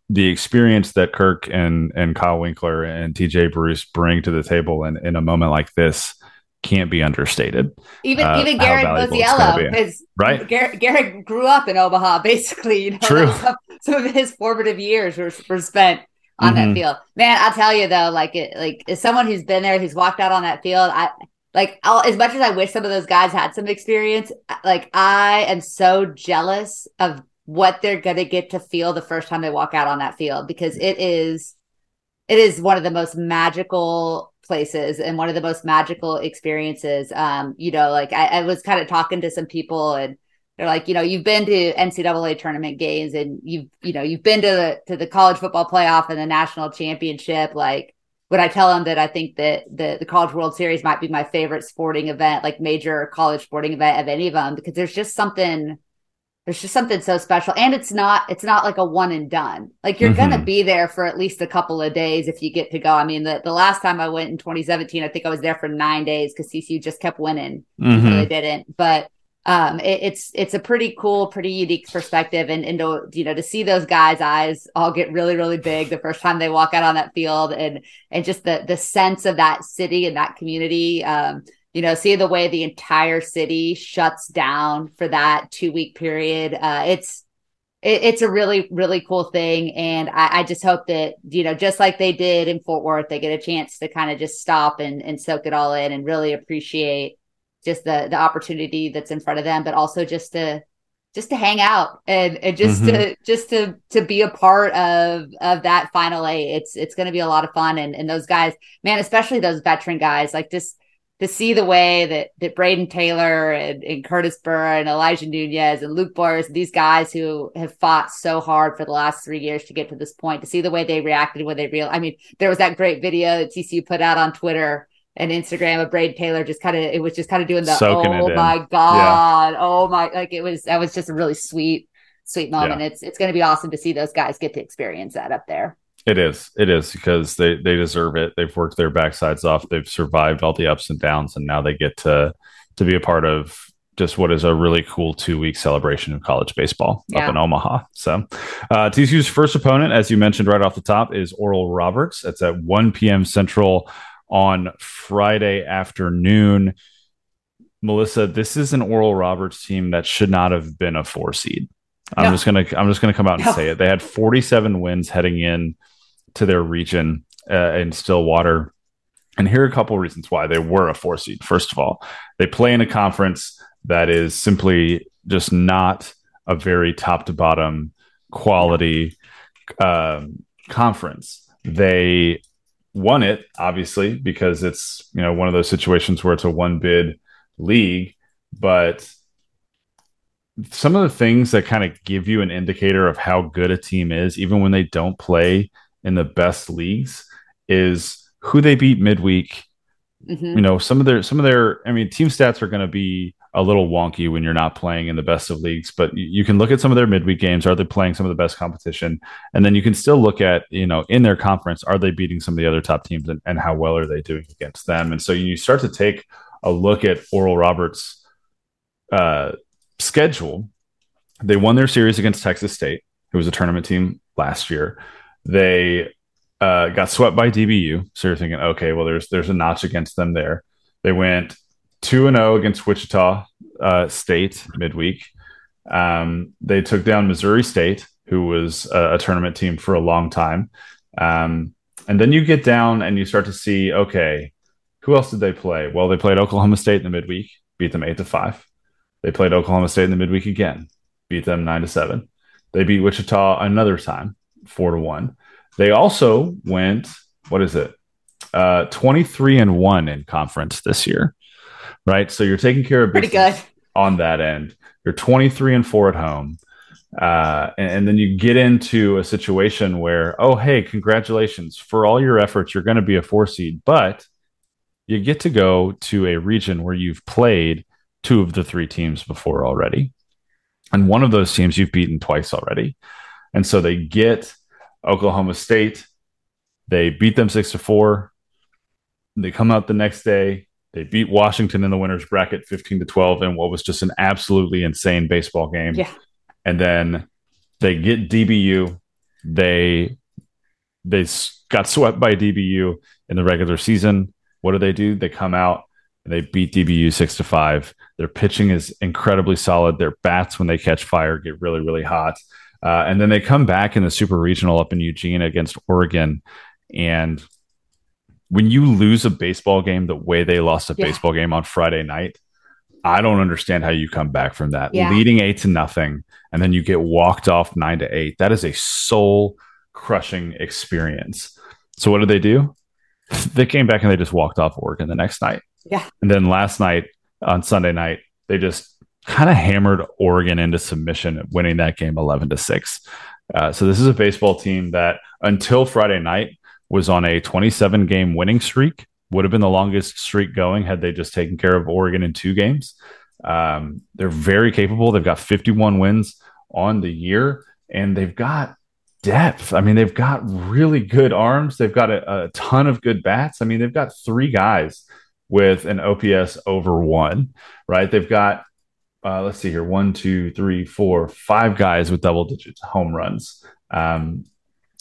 the experience that Kirk and and Kyle Winkler and TJ Bruce bring to the table in, in a moment like this can't be understated. Even uh, even Garrett Mosiello, his right. Garrett, Garrett grew up in Omaha, basically. You know, True. Some, some, of his formative years were, were spent on mm-hmm. that field. Man, I'll tell you though, like it, like as someone who's been there, who's walked out on that field, I like I'll, as much as I wish some of those guys had some experience, like I am so jealous of what they're going to get to feel the first time they walk out on that field because it is it is one of the most magical places and one of the most magical experiences. Um, you know, like I, I was kind of talking to some people and they're like, you know, you've been to NCAA tournament games and you've, you know, you've been to the to the college football playoff and the national championship. Like, would I tell them that I think that the the College World Series might be my favorite sporting event, like major college sporting event of any of them, because there's just something there's just something so special. And it's not it's not like a one and done. Like you're mm-hmm. gonna be there for at least a couple of days if you get to go. I mean the, the last time i went in 2017 i think i was there for nine days because TCU just kept winning. Mm-hmm. they didn't. But um it, it's it's a pretty cool pretty unique perspective. And and to you know to see those guys eyes all get really really big the first time they walk out on that field and and just the the sense of that city and that community um you know, see the way the entire city shuts down for that two week period. Uh, it's it, it's a really really cool thing, and I, I, just hope that you know, just like they did in Fort Worth, they get a chance to kind of just stop and and soak it all in and really appreciate just the the opportunity that's in front of them, but also just to just to hang out and, and just mm-hmm. to just to to be a part of of that final eight. It's it's going to be a lot of fun, and and those guys, man, especially those veteran guys, like just to see the way that that Brayden Taylor and, and Kurtis Byrne and Elijah Nunez and Luke Boyers, these guys who have fought so hard for the last three years to get to this point, to see the way they reacted when they real I mean, there was that great video that TCU put out on Twitter and Instagram of Brayden Taylor just kind of it was just kind of doing the Soaking oh my god, yeah. oh my like it was that was just a really sweet, sweet moment. Yeah. It's it's gonna be awesome to see those guys get to experience that up there. It is. It is because they they deserve it. They've worked their backsides off. They've survived all the ups and downs, and now they get to to be a part of just what is a really cool two week celebration of college baseball yeah. up in Omaha. So, uh, TCU's first opponent, as you mentioned right off the top, is Oral Roberts. It's at 1 p.m. Central on Friday afternoon. Melissa, this is an Oral Roberts team that should not have been a four seed. I'm no. just gonna I'm just gonna come out and no. say it. They had 47 wins heading in to their region uh, in Stillwater. And here are a couple of reasons why they were a four seed. First of all, they play in a conference that is simply just not a very top to bottom quality um, conference. They won it obviously because it's you know one of those situations where it's a one bid league, but some of the things that kind of give you an indicator of how good a team is, even when they don't play in the best leagues is who they beat midweek. Mm-hmm. You know, some of their some of their I mean, team stats are going to be a little wonky when you're not playing in the best of leagues, but you can look at some of their midweek games. Are they playing some of the best competition? And then you can still look at, you know, in their conference, are they beating some of the other top teams and, and how well are they doing against them? And so you start to take a look at Oral Roberts' uh, schedule. They won their series against Texas State, who was a tournament team last year. They uh, got swept by DBU, so you're thinking, okay, well, there's there's a notch against them there. They went two and zero oh against Wichita uh, State midweek. Um, they took down Missouri State, who was a, a tournament team for a long time. Um, and then you get down and you start to see, okay, who else did they play? Well, they played Oklahoma State in the midweek, beat them eight to five. They played Oklahoma State in the midweek again, beat them nine to seven. They beat Wichita another time, four to one. They also went, what is it? Uh, 23 and one in conference this year, right? So you're taking care of pretty good on that end. You're 23 and four at home. Uh, and, and, then you get into a situation where, oh, hey, congratulations for all your efforts. You're going to be a four seed, but you get to go to a region where you've played two of the three teams before already. And one of those teams you've beaten twice already. And so they get Oklahoma State. They beat them six to four. They come out the next day. They beat Washington in the winners bracket 15 to 12 in what was just an absolutely insane baseball game. Yeah. And then they get DBU. They they got swept by DBU in the regular season. What do they do? They come out and they beat DBU six to five. Their pitching is incredibly solid. Their bats, when they catch fire, get really, really hot. Uh, and then they come back in the super regional up in Eugene against Oregon. And when you lose a baseball game the way they lost a yeah. baseball game on Friday night, I don't understand how you come back from that. Yeah. Leading eight to nothing, and then you get walked off nine to eight. That is a soul crushing experience. So what did they do? They came back and they just walked off Oregon the next night. Yeah. And then last night on Sunday night, they just kind of hammered Oregon into submission, winning that game 11 to 6. Uh, so this is a baseball team that until Friday night was on a 27 game winning streak. Would have been the longest streak going had they just taken care of Oregon in two games. Um, they're very capable. They've got 51 wins on the year, and they've got depth. I mean, they've got really good arms. They've got a, a ton of good bats. I mean, they've got three guys with an OPS over one, right? They've got, uh, let's see here, one, two, three, four, five guys with double digit home runs. Um,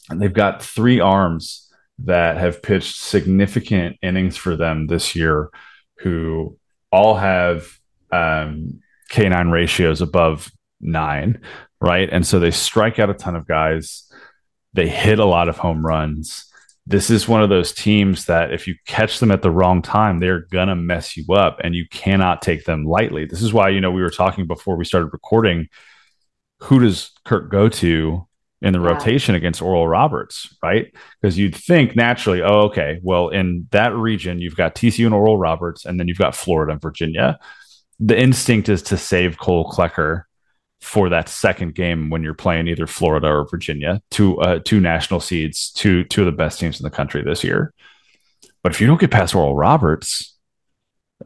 and they've got three arms that have pitched significant innings for them this year who all have um, K9 ratios above nine, right? And so they strike out a ton of guys. They hit a lot of home runs. This is one of those teams that if you catch them at the wrong time, they're going to mess you up and you cannot take them lightly. This is why, you know, we were talking before we started recording who does Kirk go to in the yeah. rotation against Oral Roberts, right? Because you'd think naturally, oh, okay, well, in that region, you've got TCU and Oral Roberts, and then you've got Florida and Virginia. The instinct is to save Cole Klecker for that second game when you're playing either Florida or Virginia, two uh, two national seeds, two two of the best teams in the country this year. But if you don't get past Oral Roberts,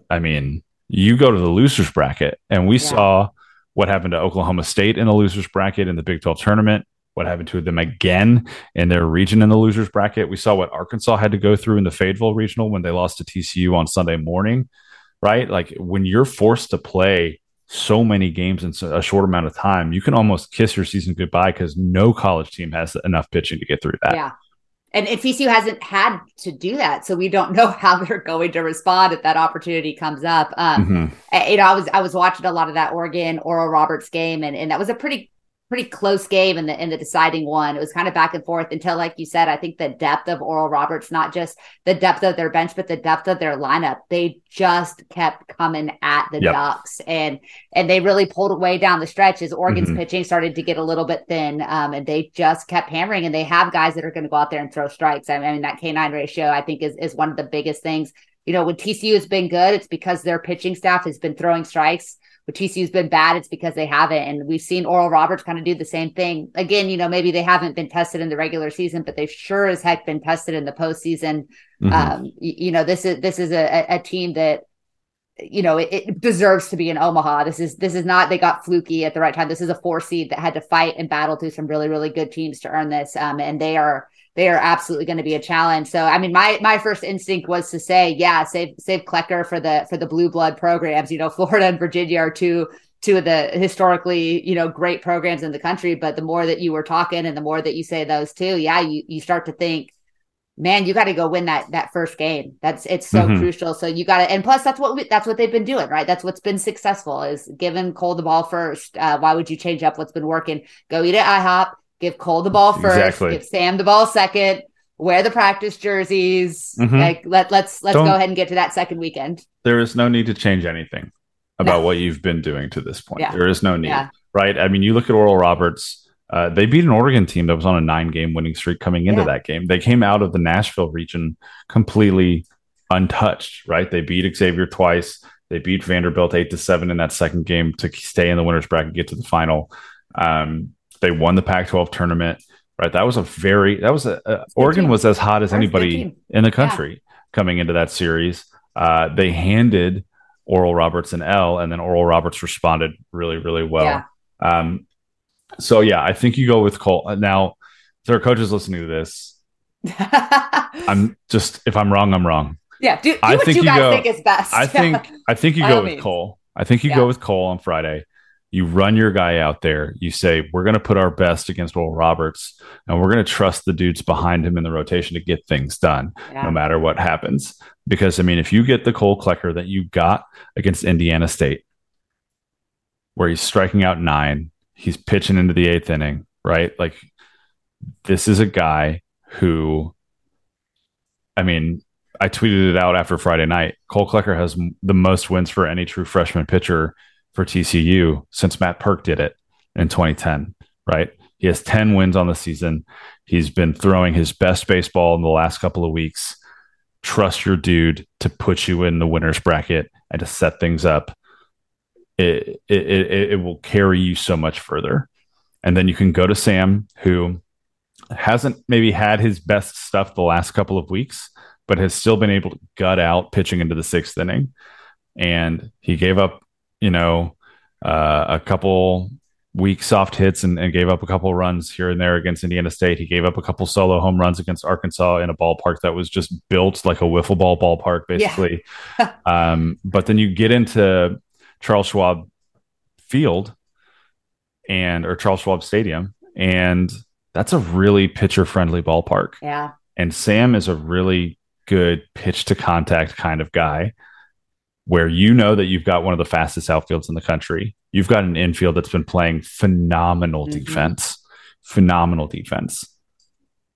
I mean, you go to the losers bracket, and we yeah. saw what happened to Oklahoma State in the losers bracket in the Big 12 tournament what happened to them again in their region in the losers bracket. We saw what Arkansas had to go through in the Fayetteville regional when they lost to TCU on Sunday morning, right? Like when you're forced to play so many games in a short amount of time, you can almost kiss your season goodbye because no college team has enough pitching to get through that. Yeah. And, and TCU hasn't had to do that, so we don't know how they're going to respond if that opportunity comes up. Um, mm-hmm. You know, I was I was watching a lot of that Oregon Oral Roberts game, and, and that was a pretty pretty close game in the in the deciding one. It was kind of back and forth until, like you said, I think the depth of Oral Roberts, not just the depth of their bench, but the depth of their lineup, they just kept coming at the yep. Ducks, and and they really pulled away down the stretch as Oregon's mm-hmm. pitching started to get a little bit thin, um, and they just kept hammering. And they have guys that are going to go out there and throw strikes. I mean, that K nine ratio, I think, is is one of the biggest things. You know, when TCU has been good, it's because their pitching staff has been throwing strikes but TCU's been bad, it's because they haven't. And we've seen Oral Roberts kind of do the same thing. Again, you know, maybe they haven't been tested in the regular season, but they've sure as heck been tested in the postseason. Mm-hmm. Um, you, you, know, this is this is a, a team that you know it, it, deserves to be in Omaha. This is this is not they got fluky at the right time. This is a four seed that had to fight and battle through some really really good teams to earn this, um, and they are they are absolutely going to be a challenge. So, I mean, my my first instinct was to say, yeah, save save Klecker for the for the blue blood programs. You know, Florida and Virginia are two two of the historically you know great programs in the country. But the more that you were talking, and the more that you say those two, yeah, you you start to think. Man, you got to go win that that first game. That's it's so mm-hmm. crucial. So you got to, and plus that's what we, that's what they've been doing, right? That's what's been successful is giving Cole the ball first. Uh, why would you change up what's been working? Go eat at IHOP give Cole the ball first, exactly. give Sam the ball second, wear the practice jerseys. Mm-hmm. Like let let's let's Don't, go ahead and get to that second weekend. There is no need to change anything about no. what you've been doing to this point. Yeah. There is no need, yeah. right? I mean, you look at Oral Roberts. Uh, they beat an Oregon team that was on a nine-game winning streak coming into yeah. that game. They came out of the Nashville region completely untouched, right? They beat Xavier twice. They beat Vanderbilt eight to seven in that second game to stay in the winners bracket, and get to the final. Um, they won the Pac-12 tournament. Right, that was a very that was a, a Oregon team. was as hot as anybody in the country yeah. coming into that series. Uh, they handed Oral Roberts an L, and then Oral Roberts responded really, really well. Yeah. Um, so yeah, I think you go with Cole. Now, if there are coaches listening to this, I'm just if I'm wrong, I'm wrong. Yeah, do, do I think you, you go, think is best. I think I think you go with means. Cole. I think you yeah. go with Cole on Friday you run your guy out there. You say, we're going to put our best against Oral Roberts and we're going to trust the dudes behind him in the rotation to get things done yeah. no matter what happens. Because, I mean, if you get the Cole Klecker that you got against Indiana State, where he's striking out nine, he's pitching into the eighth inning, right? Like, this is a guy who, I mean, I tweeted it out after Friday night. Cole Klecker has the most wins for any true freshman pitcher for TCU since Matt Purke did it in 2010, right? He has 10 wins on the season. He's been throwing his best baseball in the last couple of weeks. Trust your dude to put you in the winner's bracket and to set things up. It, it, it, it will carry you so much further. And then you can go to Sam, who hasn't maybe had his best stuff the last couple of weeks, but has still been able to gut out pitching into the sixth inning. And he gave up, you know, uh, a couple weak soft hits and, and, gave up a couple runs here and there against Indiana State. He gave up a couple solo home runs against Arkansas in a ballpark that was just built like a wiffle ball ballpark, basically. Yeah. um, but then you get into Charles Schwab Field and or Charles Schwab Stadium, and that's a really pitcher friendly ballpark. Yeah. And Sam is a really good pitch to contact kind of guy where you know that you've got one of the fastest outfields in the country. You've got an infield that's been playing phenomenal mm-hmm. defense, phenomenal defense.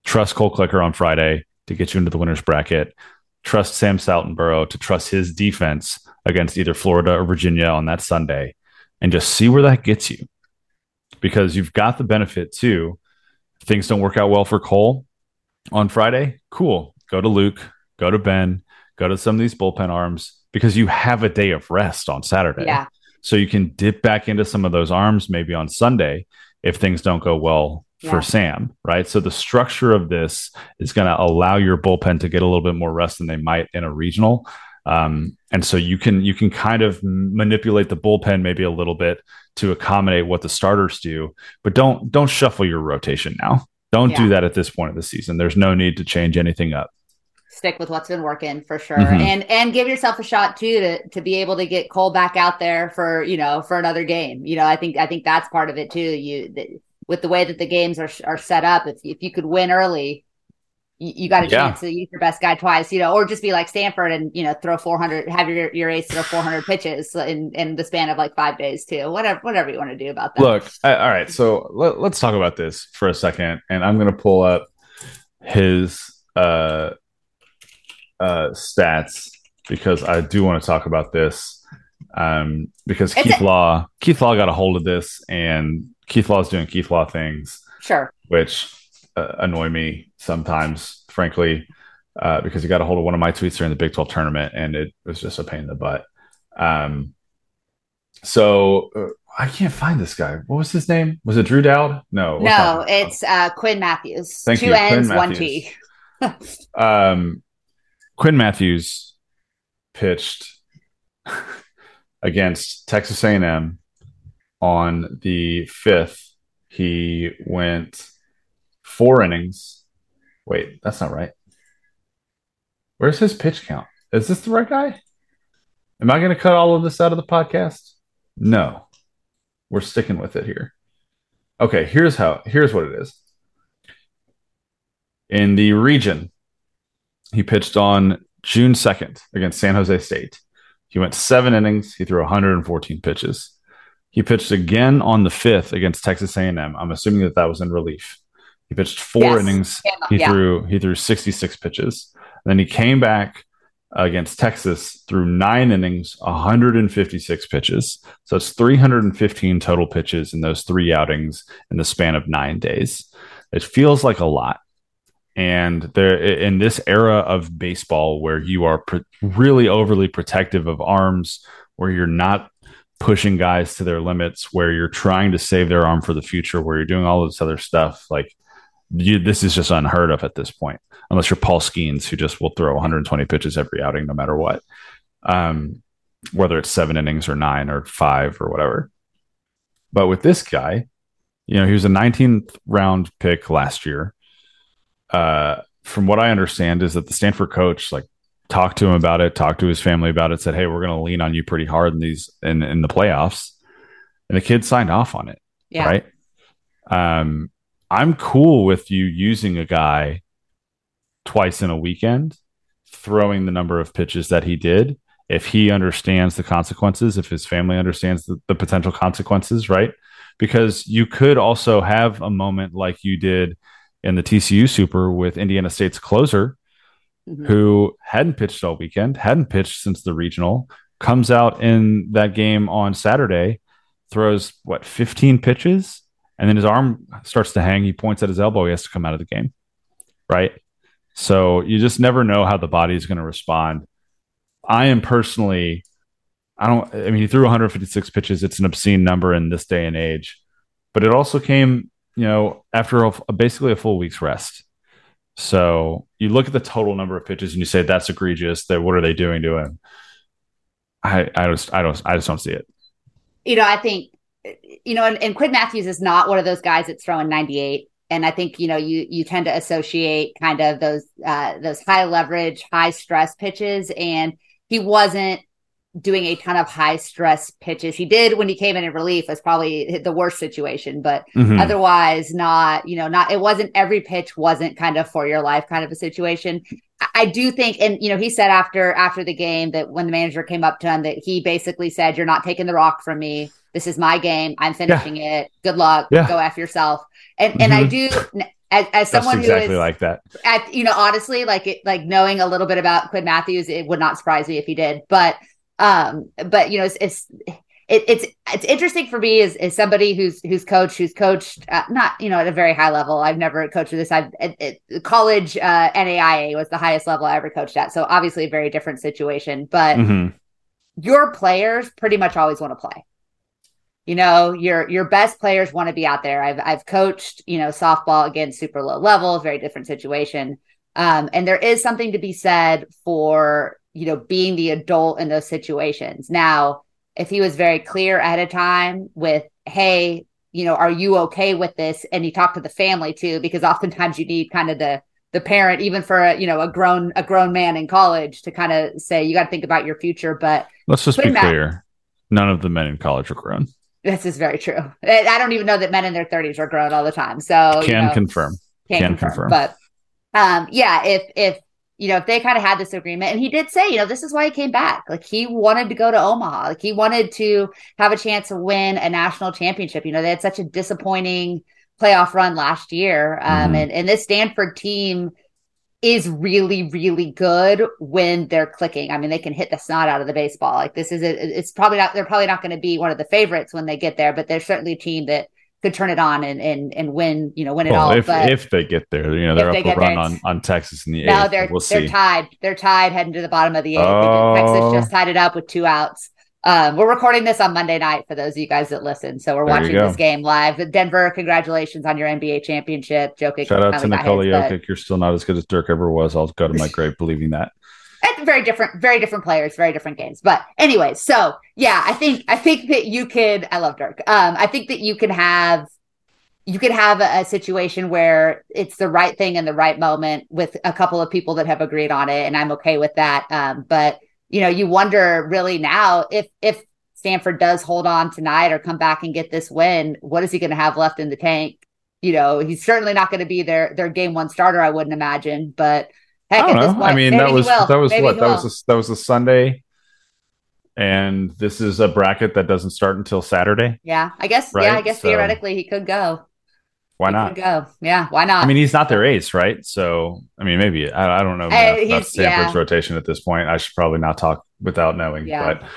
Trust Cole Klecker on Friday to get you into the winner's bracket. Trust Sam Stoutenborough to trust his defense against either Florida or Virginia on that Sunday and just see where that gets you. Because you've got the benefit too. Things don't work out well for Cole on Friday. Cool. Go to Luke, go to Ben, go to some of these bullpen arms because you have a day of rest on Saturday. Yeah. So you can dip back into some of those arms maybe on Sunday if things don't go well yeah. for Sam, right? So the structure of this is going to allow your bullpen to get a little bit more rest than they might in a regional. Um, and so you can you can kind of manipulate the bullpen maybe a little bit to accommodate what the starters do, but don't don't shuffle your rotation now. Don't yeah. do that at this point of the season. There's no need to change anything up stick with what's been working for sure. Mm-hmm. and and give yourself a shot too to to be able to get Cole back out there for you know for another game. You know I think I think that's part of it too. You the, with the way that the games are are set up if if you could win early you, you got a yeah. chance to use your best guy twice you know or just be like Stanford and you know throw 400 have your your ace throw 400 pitches in in the span of like 5 days too. Whatever whatever you want to do about that. Look I, all right so let, let's talk about this for a second and I'm going to pull up his uh uh, stats because I do want to talk about this um, because it's Keith a- Law Keith Law got a hold of this and Keith Law is doing Keith Law things, sure, which uh, annoy me sometimes, frankly, uh, because he got a hold of one of my tweets during the Big Twelve tournament and it was just a pain in the butt. Um, so uh, I can't find this guy. What was his name? Was it Drew Dowd? No, no, it's uh, Quinn Matthews. Thank Two you, N's, one T. um, Quinn Matthews pitched against Texas A&M on the 5th. He went four innings. Wait, that's not right. Where's his pitch count? Is this the right guy? Am I going to cut all of this out of the podcast? No. We're sticking with it here. Okay, here's how here's what it is. In the region, he pitched on June 2nd against San Jose State. He went seven innings. He threw 114 pitches. He pitched again on the 5th against Texas A&M. I'm assuming that that was in relief. He pitched four yes. innings. Yeah. He threw he threw 66 pitches. And then he came back against Texas through nine innings, 156 pitches. So it's 315 total pitches in those three outings in the span of nine days. It feels like a lot. And there, in this era of baseball, where you are really overly protective of arms, where you're not pushing guys to their limits, where you're trying to save their arm for the future, where you're doing all this other stuff, like you, this is just unheard of at this point, unless you're Paul Skenes who just will throw 120 pitches every outing, no matter what, um, whether it's seven innings or nine or five or whatever. But with this guy, you know, he was a 19th round pick last year uh, from what I understand, is that the Stanford coach like talked to him about it, talked to his family about it, said, "Hey, we're going to lean on you pretty hard in these in in the playoffs," and the kid signed off on it. Yeah. Right. Um, I'm cool with you using a guy twice in a weekend, throwing the number of pitches that he did. If he understands the consequences, if his family understands the, the potential consequences, right? Because you could also have a moment like you did in the TCU Super with Indiana State's closer, mm-hmm. who hadn't pitched all weekend, hadn't pitched since the regional, comes out in that game on Saturday, throws what 15 pitches and then his arm starts to hang. He points at his elbow. He has to come out of the game, right? So you just never know how the body is going to respond. I am personally, I don't. I mean, he threw 156 pitches. It's an obscene number in this day and age, but it also came, you know, after a, basically a full week's rest. So you look at the total number of pitches and you say that's egregious. That what are they doing to him? I I just I don't I just don't see it. You know, I think you know, and, and Quinn Matthews is not one of those guys that's throwing 98. And I think you know you you tend to associate kind of those uh, those high leverage, high stress pitches, and he wasn't doing a ton of high stress pitches. He did when he came in in relief was probably the worst situation, but mm-hmm. otherwise not, you know, not, it wasn't every pitch wasn't kind of for your life kind of a situation. I do think, and you know, he said after, after the game that when the manager came up to him that he basically said, you're not taking the rock from me. This is my game. I'm finishing yeah. it. Good luck. Yeah. Go after yourself. And, mm-hmm. and I mm-hmm. do, as, as someone exactly who is like that, at, you know, honestly, like it, like knowing a little bit about Quinn Matthews, it would not surprise me if he did, but um, but you know, it's, it's it, it's it's interesting for me as, as somebody who's who's coached who's coached uh, not you know at a very high level. I've never coached this. I've college uh, NAIA was the highest level I ever coached at. So obviously a very different situation. But mm-hmm. your players pretty much always want to play. You know, your your best players want to be out there. I've I've coached you know softball again, super low level, very different situation. Um, and there is something to be said for you know, being the adult in those situations. Now, if he was very clear ahead of time with, hey, you know, are you okay with this? And he talked to the family too, because oftentimes you need kind of the the parent, even for a, you know a grown a grown man in college, to kind of say you got to think about your future. But let's just be clear: none of the men in college are grown. This is very true. I don't even know that men in their thirties are grown all the time. So can you know, confirm. Can, can confirm. confirm. But um, yeah, if if you know, if they kind of had this agreement, and he did say, you know, this is why he came back. Like he wanted to go to Omaha. Like he wanted to have a chance to win a national championship. You know, they had such a disappointing playoff run last year. Um, mm-hmm. and, and this Stanford team is really, really good when they're clicking. I mean, they can hit the snot out of the baseball. Like this is a, it's probably not, they're probably not going to be one of the favorites when they get there, but they're certainly a team that could turn it on and and and win, you know, win it well, all. If but if they get there, you know, they're up a run on, on Texas in the no, eighth. they're we'll they're see. tied. They're tied heading to the bottom of the eighth. Oh. Texas just tied it up with two outs. Um, we're recording this on Monday night for those of you guys that listen. So we're there watching this game live. Denver, congratulations on your NBA championship. Jokic. Shout out to Nikola Jokic. You're still not as good as Dirk ever was. I'll go to my grave believing that very different, very different players, very different games. But anyway, so yeah, I think I think that you could. I love Dirk. Um, I think that you can have you could have a, a, situation where it's the right thing in the right moment with a couple of people that have agreed on it, and I'm okay with that. Um, but you know, you wonder really now if if Stanford does hold on tonight or come back and get this win, what is he going to have left in the tank? You know, he's certainly not going to be their their game one starter, I wouldn't imagine. But heck, I don't know. Point, I mean, that was that was maybe what that was a, that was a Sunday and this is a bracket that doesn't start until Saturday. Yeah, I guess. Right? Yeah, I guess so, theoretically he could go. Why not? Go. Yeah, why not? I mean, he's not their ace, right? So, I mean, maybe I, I don't know uh, about, about Stanford's yeah. rotation at this point. I should probably not talk without knowing, yeah. but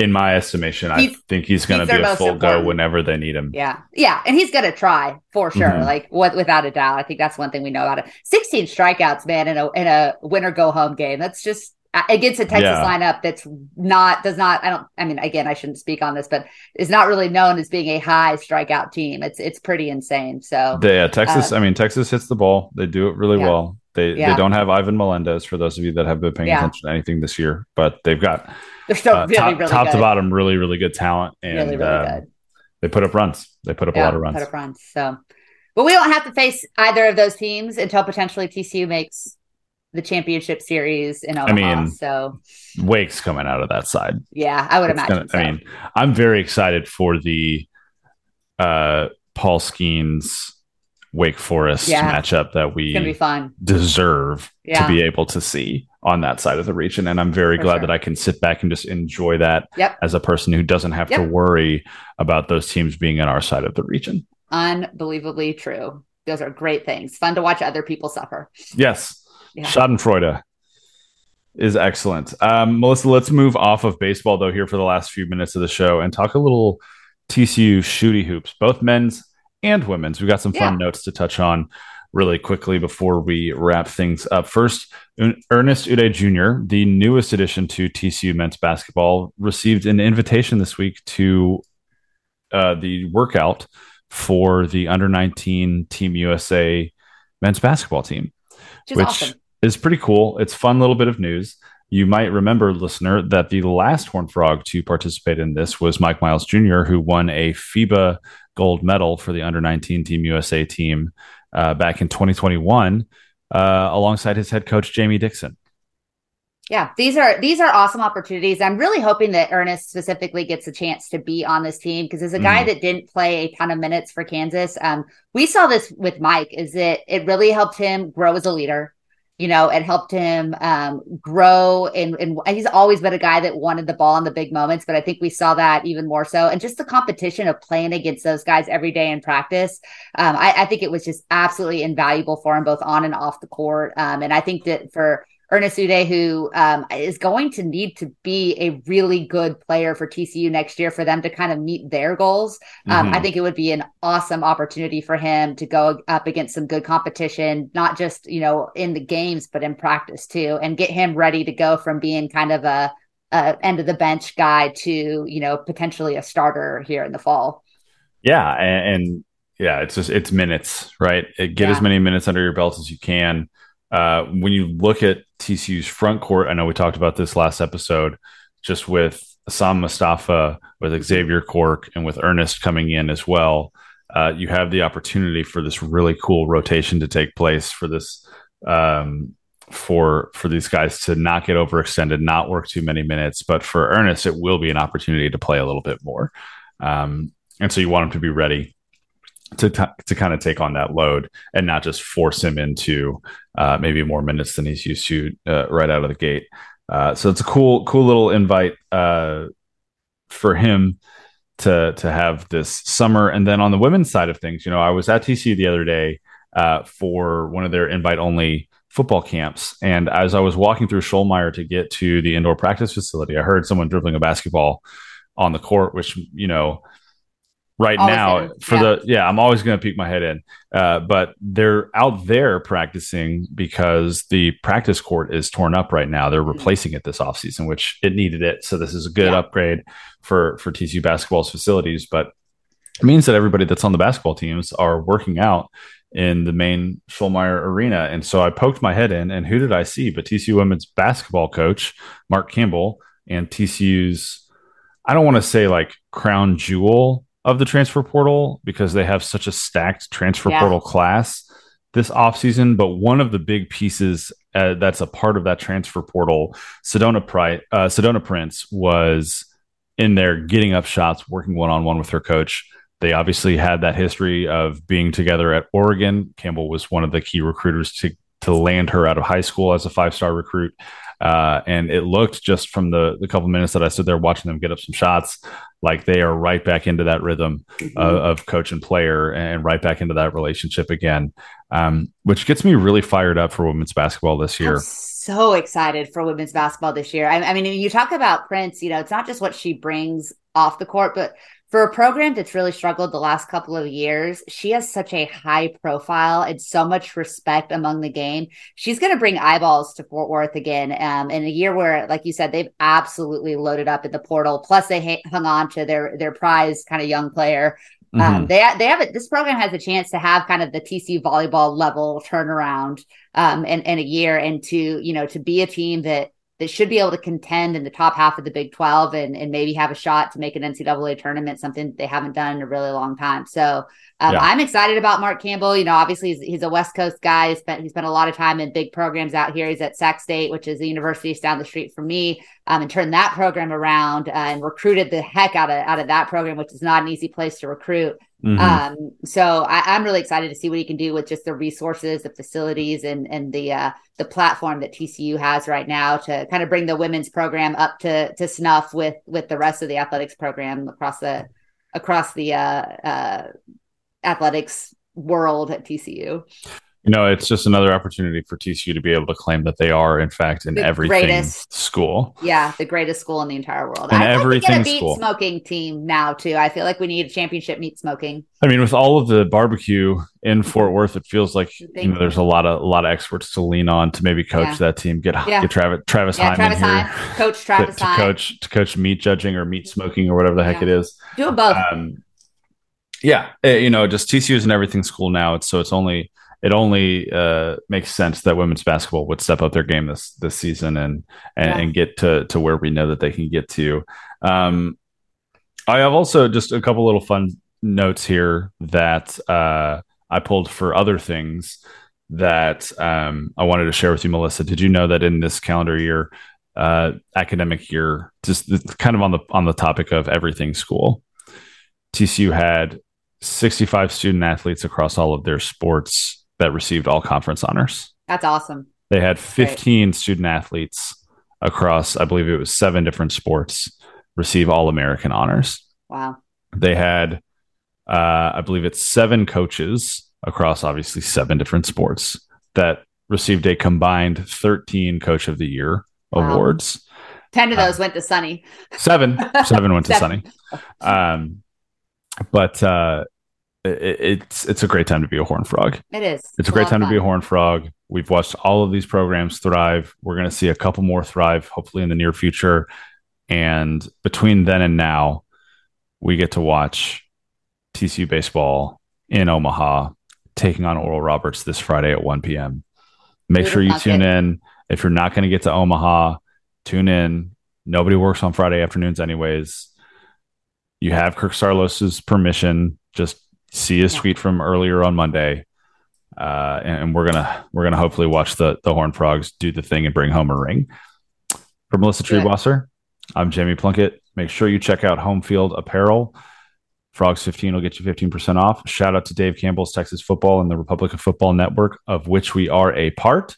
in my estimation, he's, I think he's going to be a full go whenever they need him. Yeah, yeah, and he's going to try for sure, mm-hmm. like what without a doubt. I think that's one thing we know about it. Sixteen strikeouts, man, in a in a winner go home game. That's just against a Texas yeah. lineup that's not does not I don't I mean again I shouldn't speak on this but is not really known as being a high strikeout team. It's it's pretty insane. So yeah, Texas. Um, I mean Texas hits the ball. They do it really yeah. well. They yeah. they don't have Ivan Melendez for those of you that have been paying attention to anything this year, but they've got they're still uh, really, top, really top to bottom really really good talent and really, really uh, they put up runs. They put up a lot of runs. Put up runs. So, but we don't have to face either of those teams until potentially TCU makes the championship series in Omaha. I mean, so Wake's coming out of that side. Yeah, I would it's imagine. Gonna, so. I mean, I'm very excited for the uh, Paul Skenes Wake Forest yeah. matchup that we deserve yeah. to be able to see on that side of the region. And I'm very for glad sure. that I can sit back and just enjoy that yep. as a person who doesn't have yep. to worry about those teams being on our side of the region. Unbelievably true. Those are great things. Fun to watch other people suffer. Yes yeah. Schadenfreude is excellent. Um, Melissa, let's move off of baseball though here for the last few minutes of the show and talk a little TCU shooty hoops, both men's and women's. We've got some fun yeah. notes to touch on really quickly before we wrap things up. First, Ernest Udeh Jr., the newest addition to TCU men's basketball, received an invitation this week to uh, the workout for the under 19 Team USA men's basketball team, which, which awesome. is pretty cool. It's fun little bit of news. You might remember, listener, that the last Horn Frog to participate in this was Mike Miles Jr., who won a FIBA gold medal for the under 19 Team USA team uh, back in 2021 uh, alongside his head coach, Jamie Dixon. Yeah, these are these are awesome opportunities. I'm really hoping that Ernest specifically gets a chance to be on this team because as a guy mm. that didn't play a ton of minutes for Kansas, um, we saw this with Mike. Is it it really helped him grow as a leader? You know, it helped him um, grow, and, he's always been a guy that wanted the ball in the big moments. But I think we saw that even more so, and just the competition of playing against those guys every day in practice. Um, I, I, think it was just absolutely invaluable for him, both on and off the court. Um, and I think that for Ernest Udeh, who um, is going to need to be a really good player for TCU next year for them to kind of meet their goals. Um, mm-hmm. I think it would be an awesome opportunity for him to go up against some good competition, not just, you know, in the games, but in practice too, and get him ready to go from being kind of a, a end of the bench guy to, you know, potentially a starter here in the fall. Yeah. And, and yeah, it's just, it's minutes, right? Get yeah. as many minutes under your belt as you can. Uh, when you look at TCU's front court, I know we talked about this last episode, just with Essam Mostafa, with Xavier Cork, and with Ernest coming in as well. Uh, you have the opportunity for this really cool rotation to take place for this um, for for these guys to not get overextended, not work too many minutes. But for Ernest, it will be an opportunity to play a little bit more, um, and so you want him to be ready to t- to kind of take on that load and not just force him into uh, maybe more minutes than he's used to uh, right out of the gate. Uh, so it's a cool cool little invite uh, for him to to have this summer. And then on the women's side of things, you know, I was at TC the other day uh, for one of their invite only football camps, and as I was walking through Schollmaier to get to the indoor practice facility, I heard someone dribbling a basketball on the court, which you know right always now in. for yeah. the yeah i'm always going to peek my head in uh, but they're out there practicing because the practice court is torn up right now they're mm-hmm. replacing it this offseason which it needed it so this is a good yeah. upgrade for for tcu basketball's facilities but it means that everybody that's on the basketball teams are working out in the main Schollmaier arena. And so I poked my head in, and who did I see? But TCU women's basketball coach, Mark Campbell, and TCU's, I don't want to say like crown jewel of the transfer portal because they have such a stacked transfer yeah. portal class this offseason. But one of the big pieces uh, that's a part of that transfer portal, Sedona, Pri- uh, Sedona Prince, was in there getting up shots, working one on one with her coach. They obviously had that history of being together at Oregon. Campbell was one of the key recruiters to to land her out of high school as a five star recruit. Uh, and it looked just from the, the couple minutes that I stood there watching them get up some shots, like they are right back into that rhythm mm-hmm. of, of, coach and player and right back into that relationship again, um, which gets me really fired up for women's basketball this year. I'm so excited for women's basketball this year. I, I mean, you talk about Prince, you know, it's not just what she brings off the court, but for a program that's really struggled the last couple of years, she has such a high profile and so much respect among the game. She's going to bring eyeballs to Fort Worth again um, in a year where, like you said, they've absolutely loaded up in the portal. Plus, they ha- hung on to their their prize kind of young player. Um, mm-hmm. Um, they they have it. This program has a chance to have kind of the TC volleyball level turnaround um, in, in a year, and to you know to be a team that that should be able to contend in the top half of the Big 12 and, and maybe have a shot to make an NCAA tournament, something they haven't done in a really long time. So um, yeah. I'm excited about Mark Campbell. You know, obviously he's, he's, a West Coast guy. He spent, he spent a lot of time in big programs out here. He's at Sac State, which is the university down the street from me, um, and turned that program around uh, and recruited the heck out of, out of that program, which is not an easy place to recruit. Mm-hmm. Um, so I, am really excited to see what he can do with just the resources, the facilities, and and the uh, the platform that TCU has right now to kind of bring the women's program up to to snuff with with the rest of the athletics program across the across the uh, uh, athletics world at TCU. You know, it's just another opportunity for TCU to be able to claim that they are, in fact, in The everything greatest. school. Yeah, the greatest school in the entire world. And I'd like to get a meat school. smoking team now too. I feel like we need a championship meat smoking. I mean, with all of the barbecue in Fort Worth, it feels like you know there's a lot of a lot of experts to lean on to maybe coach Yeah. that team. Get Yeah. get Travis Travis Yeah, Hyman Travis here Coach Travis to Heim. coach to coach meat judging or meat smoking or whatever the heck Yeah. it is. Do them both. Um, yeah, eh, you know, just TCU is an everything school now. It's so it's only it only uh, makes sense that women's basketball would step up their game this this season and and, Yeah. and get to to where we know that they can get to. Um, I have also just a couple little fun notes here that uh, I pulled for other things that um, I wanted to share with you, Melissa. Did you know that in this calendar year, uh, academic year, just kind of on the on the topic of everything school, TCU had 65 student athletes across all of their sports that received all conference honors. That's awesome. They had 15 student athletes across, I believe it was seven different sports, receive all American honors. Wow. They had, uh, I believe it's seven coaches across obviously seven different sports that received a combined 13 Coach of the Year Wow. awards. Ten of Uh, those went to Sonny. Seven, seven went to Seven. Sonny. Um, but uh, it's it's a great time to be a Horn Frog. It is. It's a great time to be a. Horn Frog. We've watched all of these programs thrive. We're going to see a couple more thrive, hopefully in the near future. And between then and now, we get to watch TCU baseball in Omaha taking on Oral Roberts this Friday at 1 p.m. Make sure you tune in. If you're not going to get to Omaha, tune in. Nobody works on Friday afternoons, anyways. You have Kirk Saarloos's permission. Just see his Yeah. tweet from earlier on Monday, uh, and, and we're gonna we're gonna hopefully watch the the Horn Frogs do the thing and bring home a ring. For Melissa Good. Triebwasser, I'm Jamie Plunkett. Make sure you check out Home Field Apparel. Frogs 15 will get you 15% off. Shout out to Dave Campbell's Texas Football and the Republic of Football Network, of which we are a part.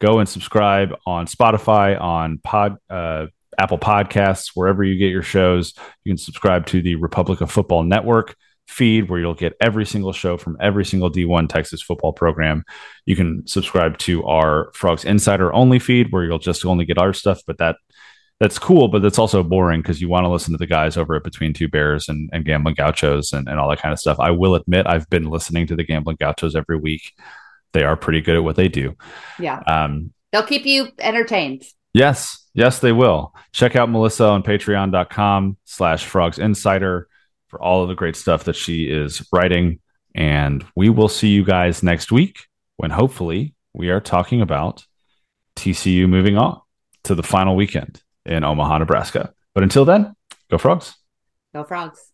Go and subscribe on Spotify, on Pod, uh, Apple Podcasts, wherever you get your shows. You can subscribe to the Republic of Football Network feed, where you'll get every single show from every single D1 Texas football program. You can subscribe to our Frogs Insider only feed, where you'll just only get our stuff, but that that's cool, but that's also boring because you want to listen to the guys over at Between Two Bears and, and Gambling Gauchos and, and all that kind of stuff. I will admit I've been listening to the Gambling Gauchos every week. They are pretty good at what they do. Yeah. Um, They'll keep you entertained. yes, yes, they will. Check out Melissa on patreon.com slash frogs insider for all of the great stuff that she is writing. And we will see you guys next week when hopefully we are talking about TCU moving on to the final weekend in Omaha, Nebraska. But until then, go frogs. Go frogs.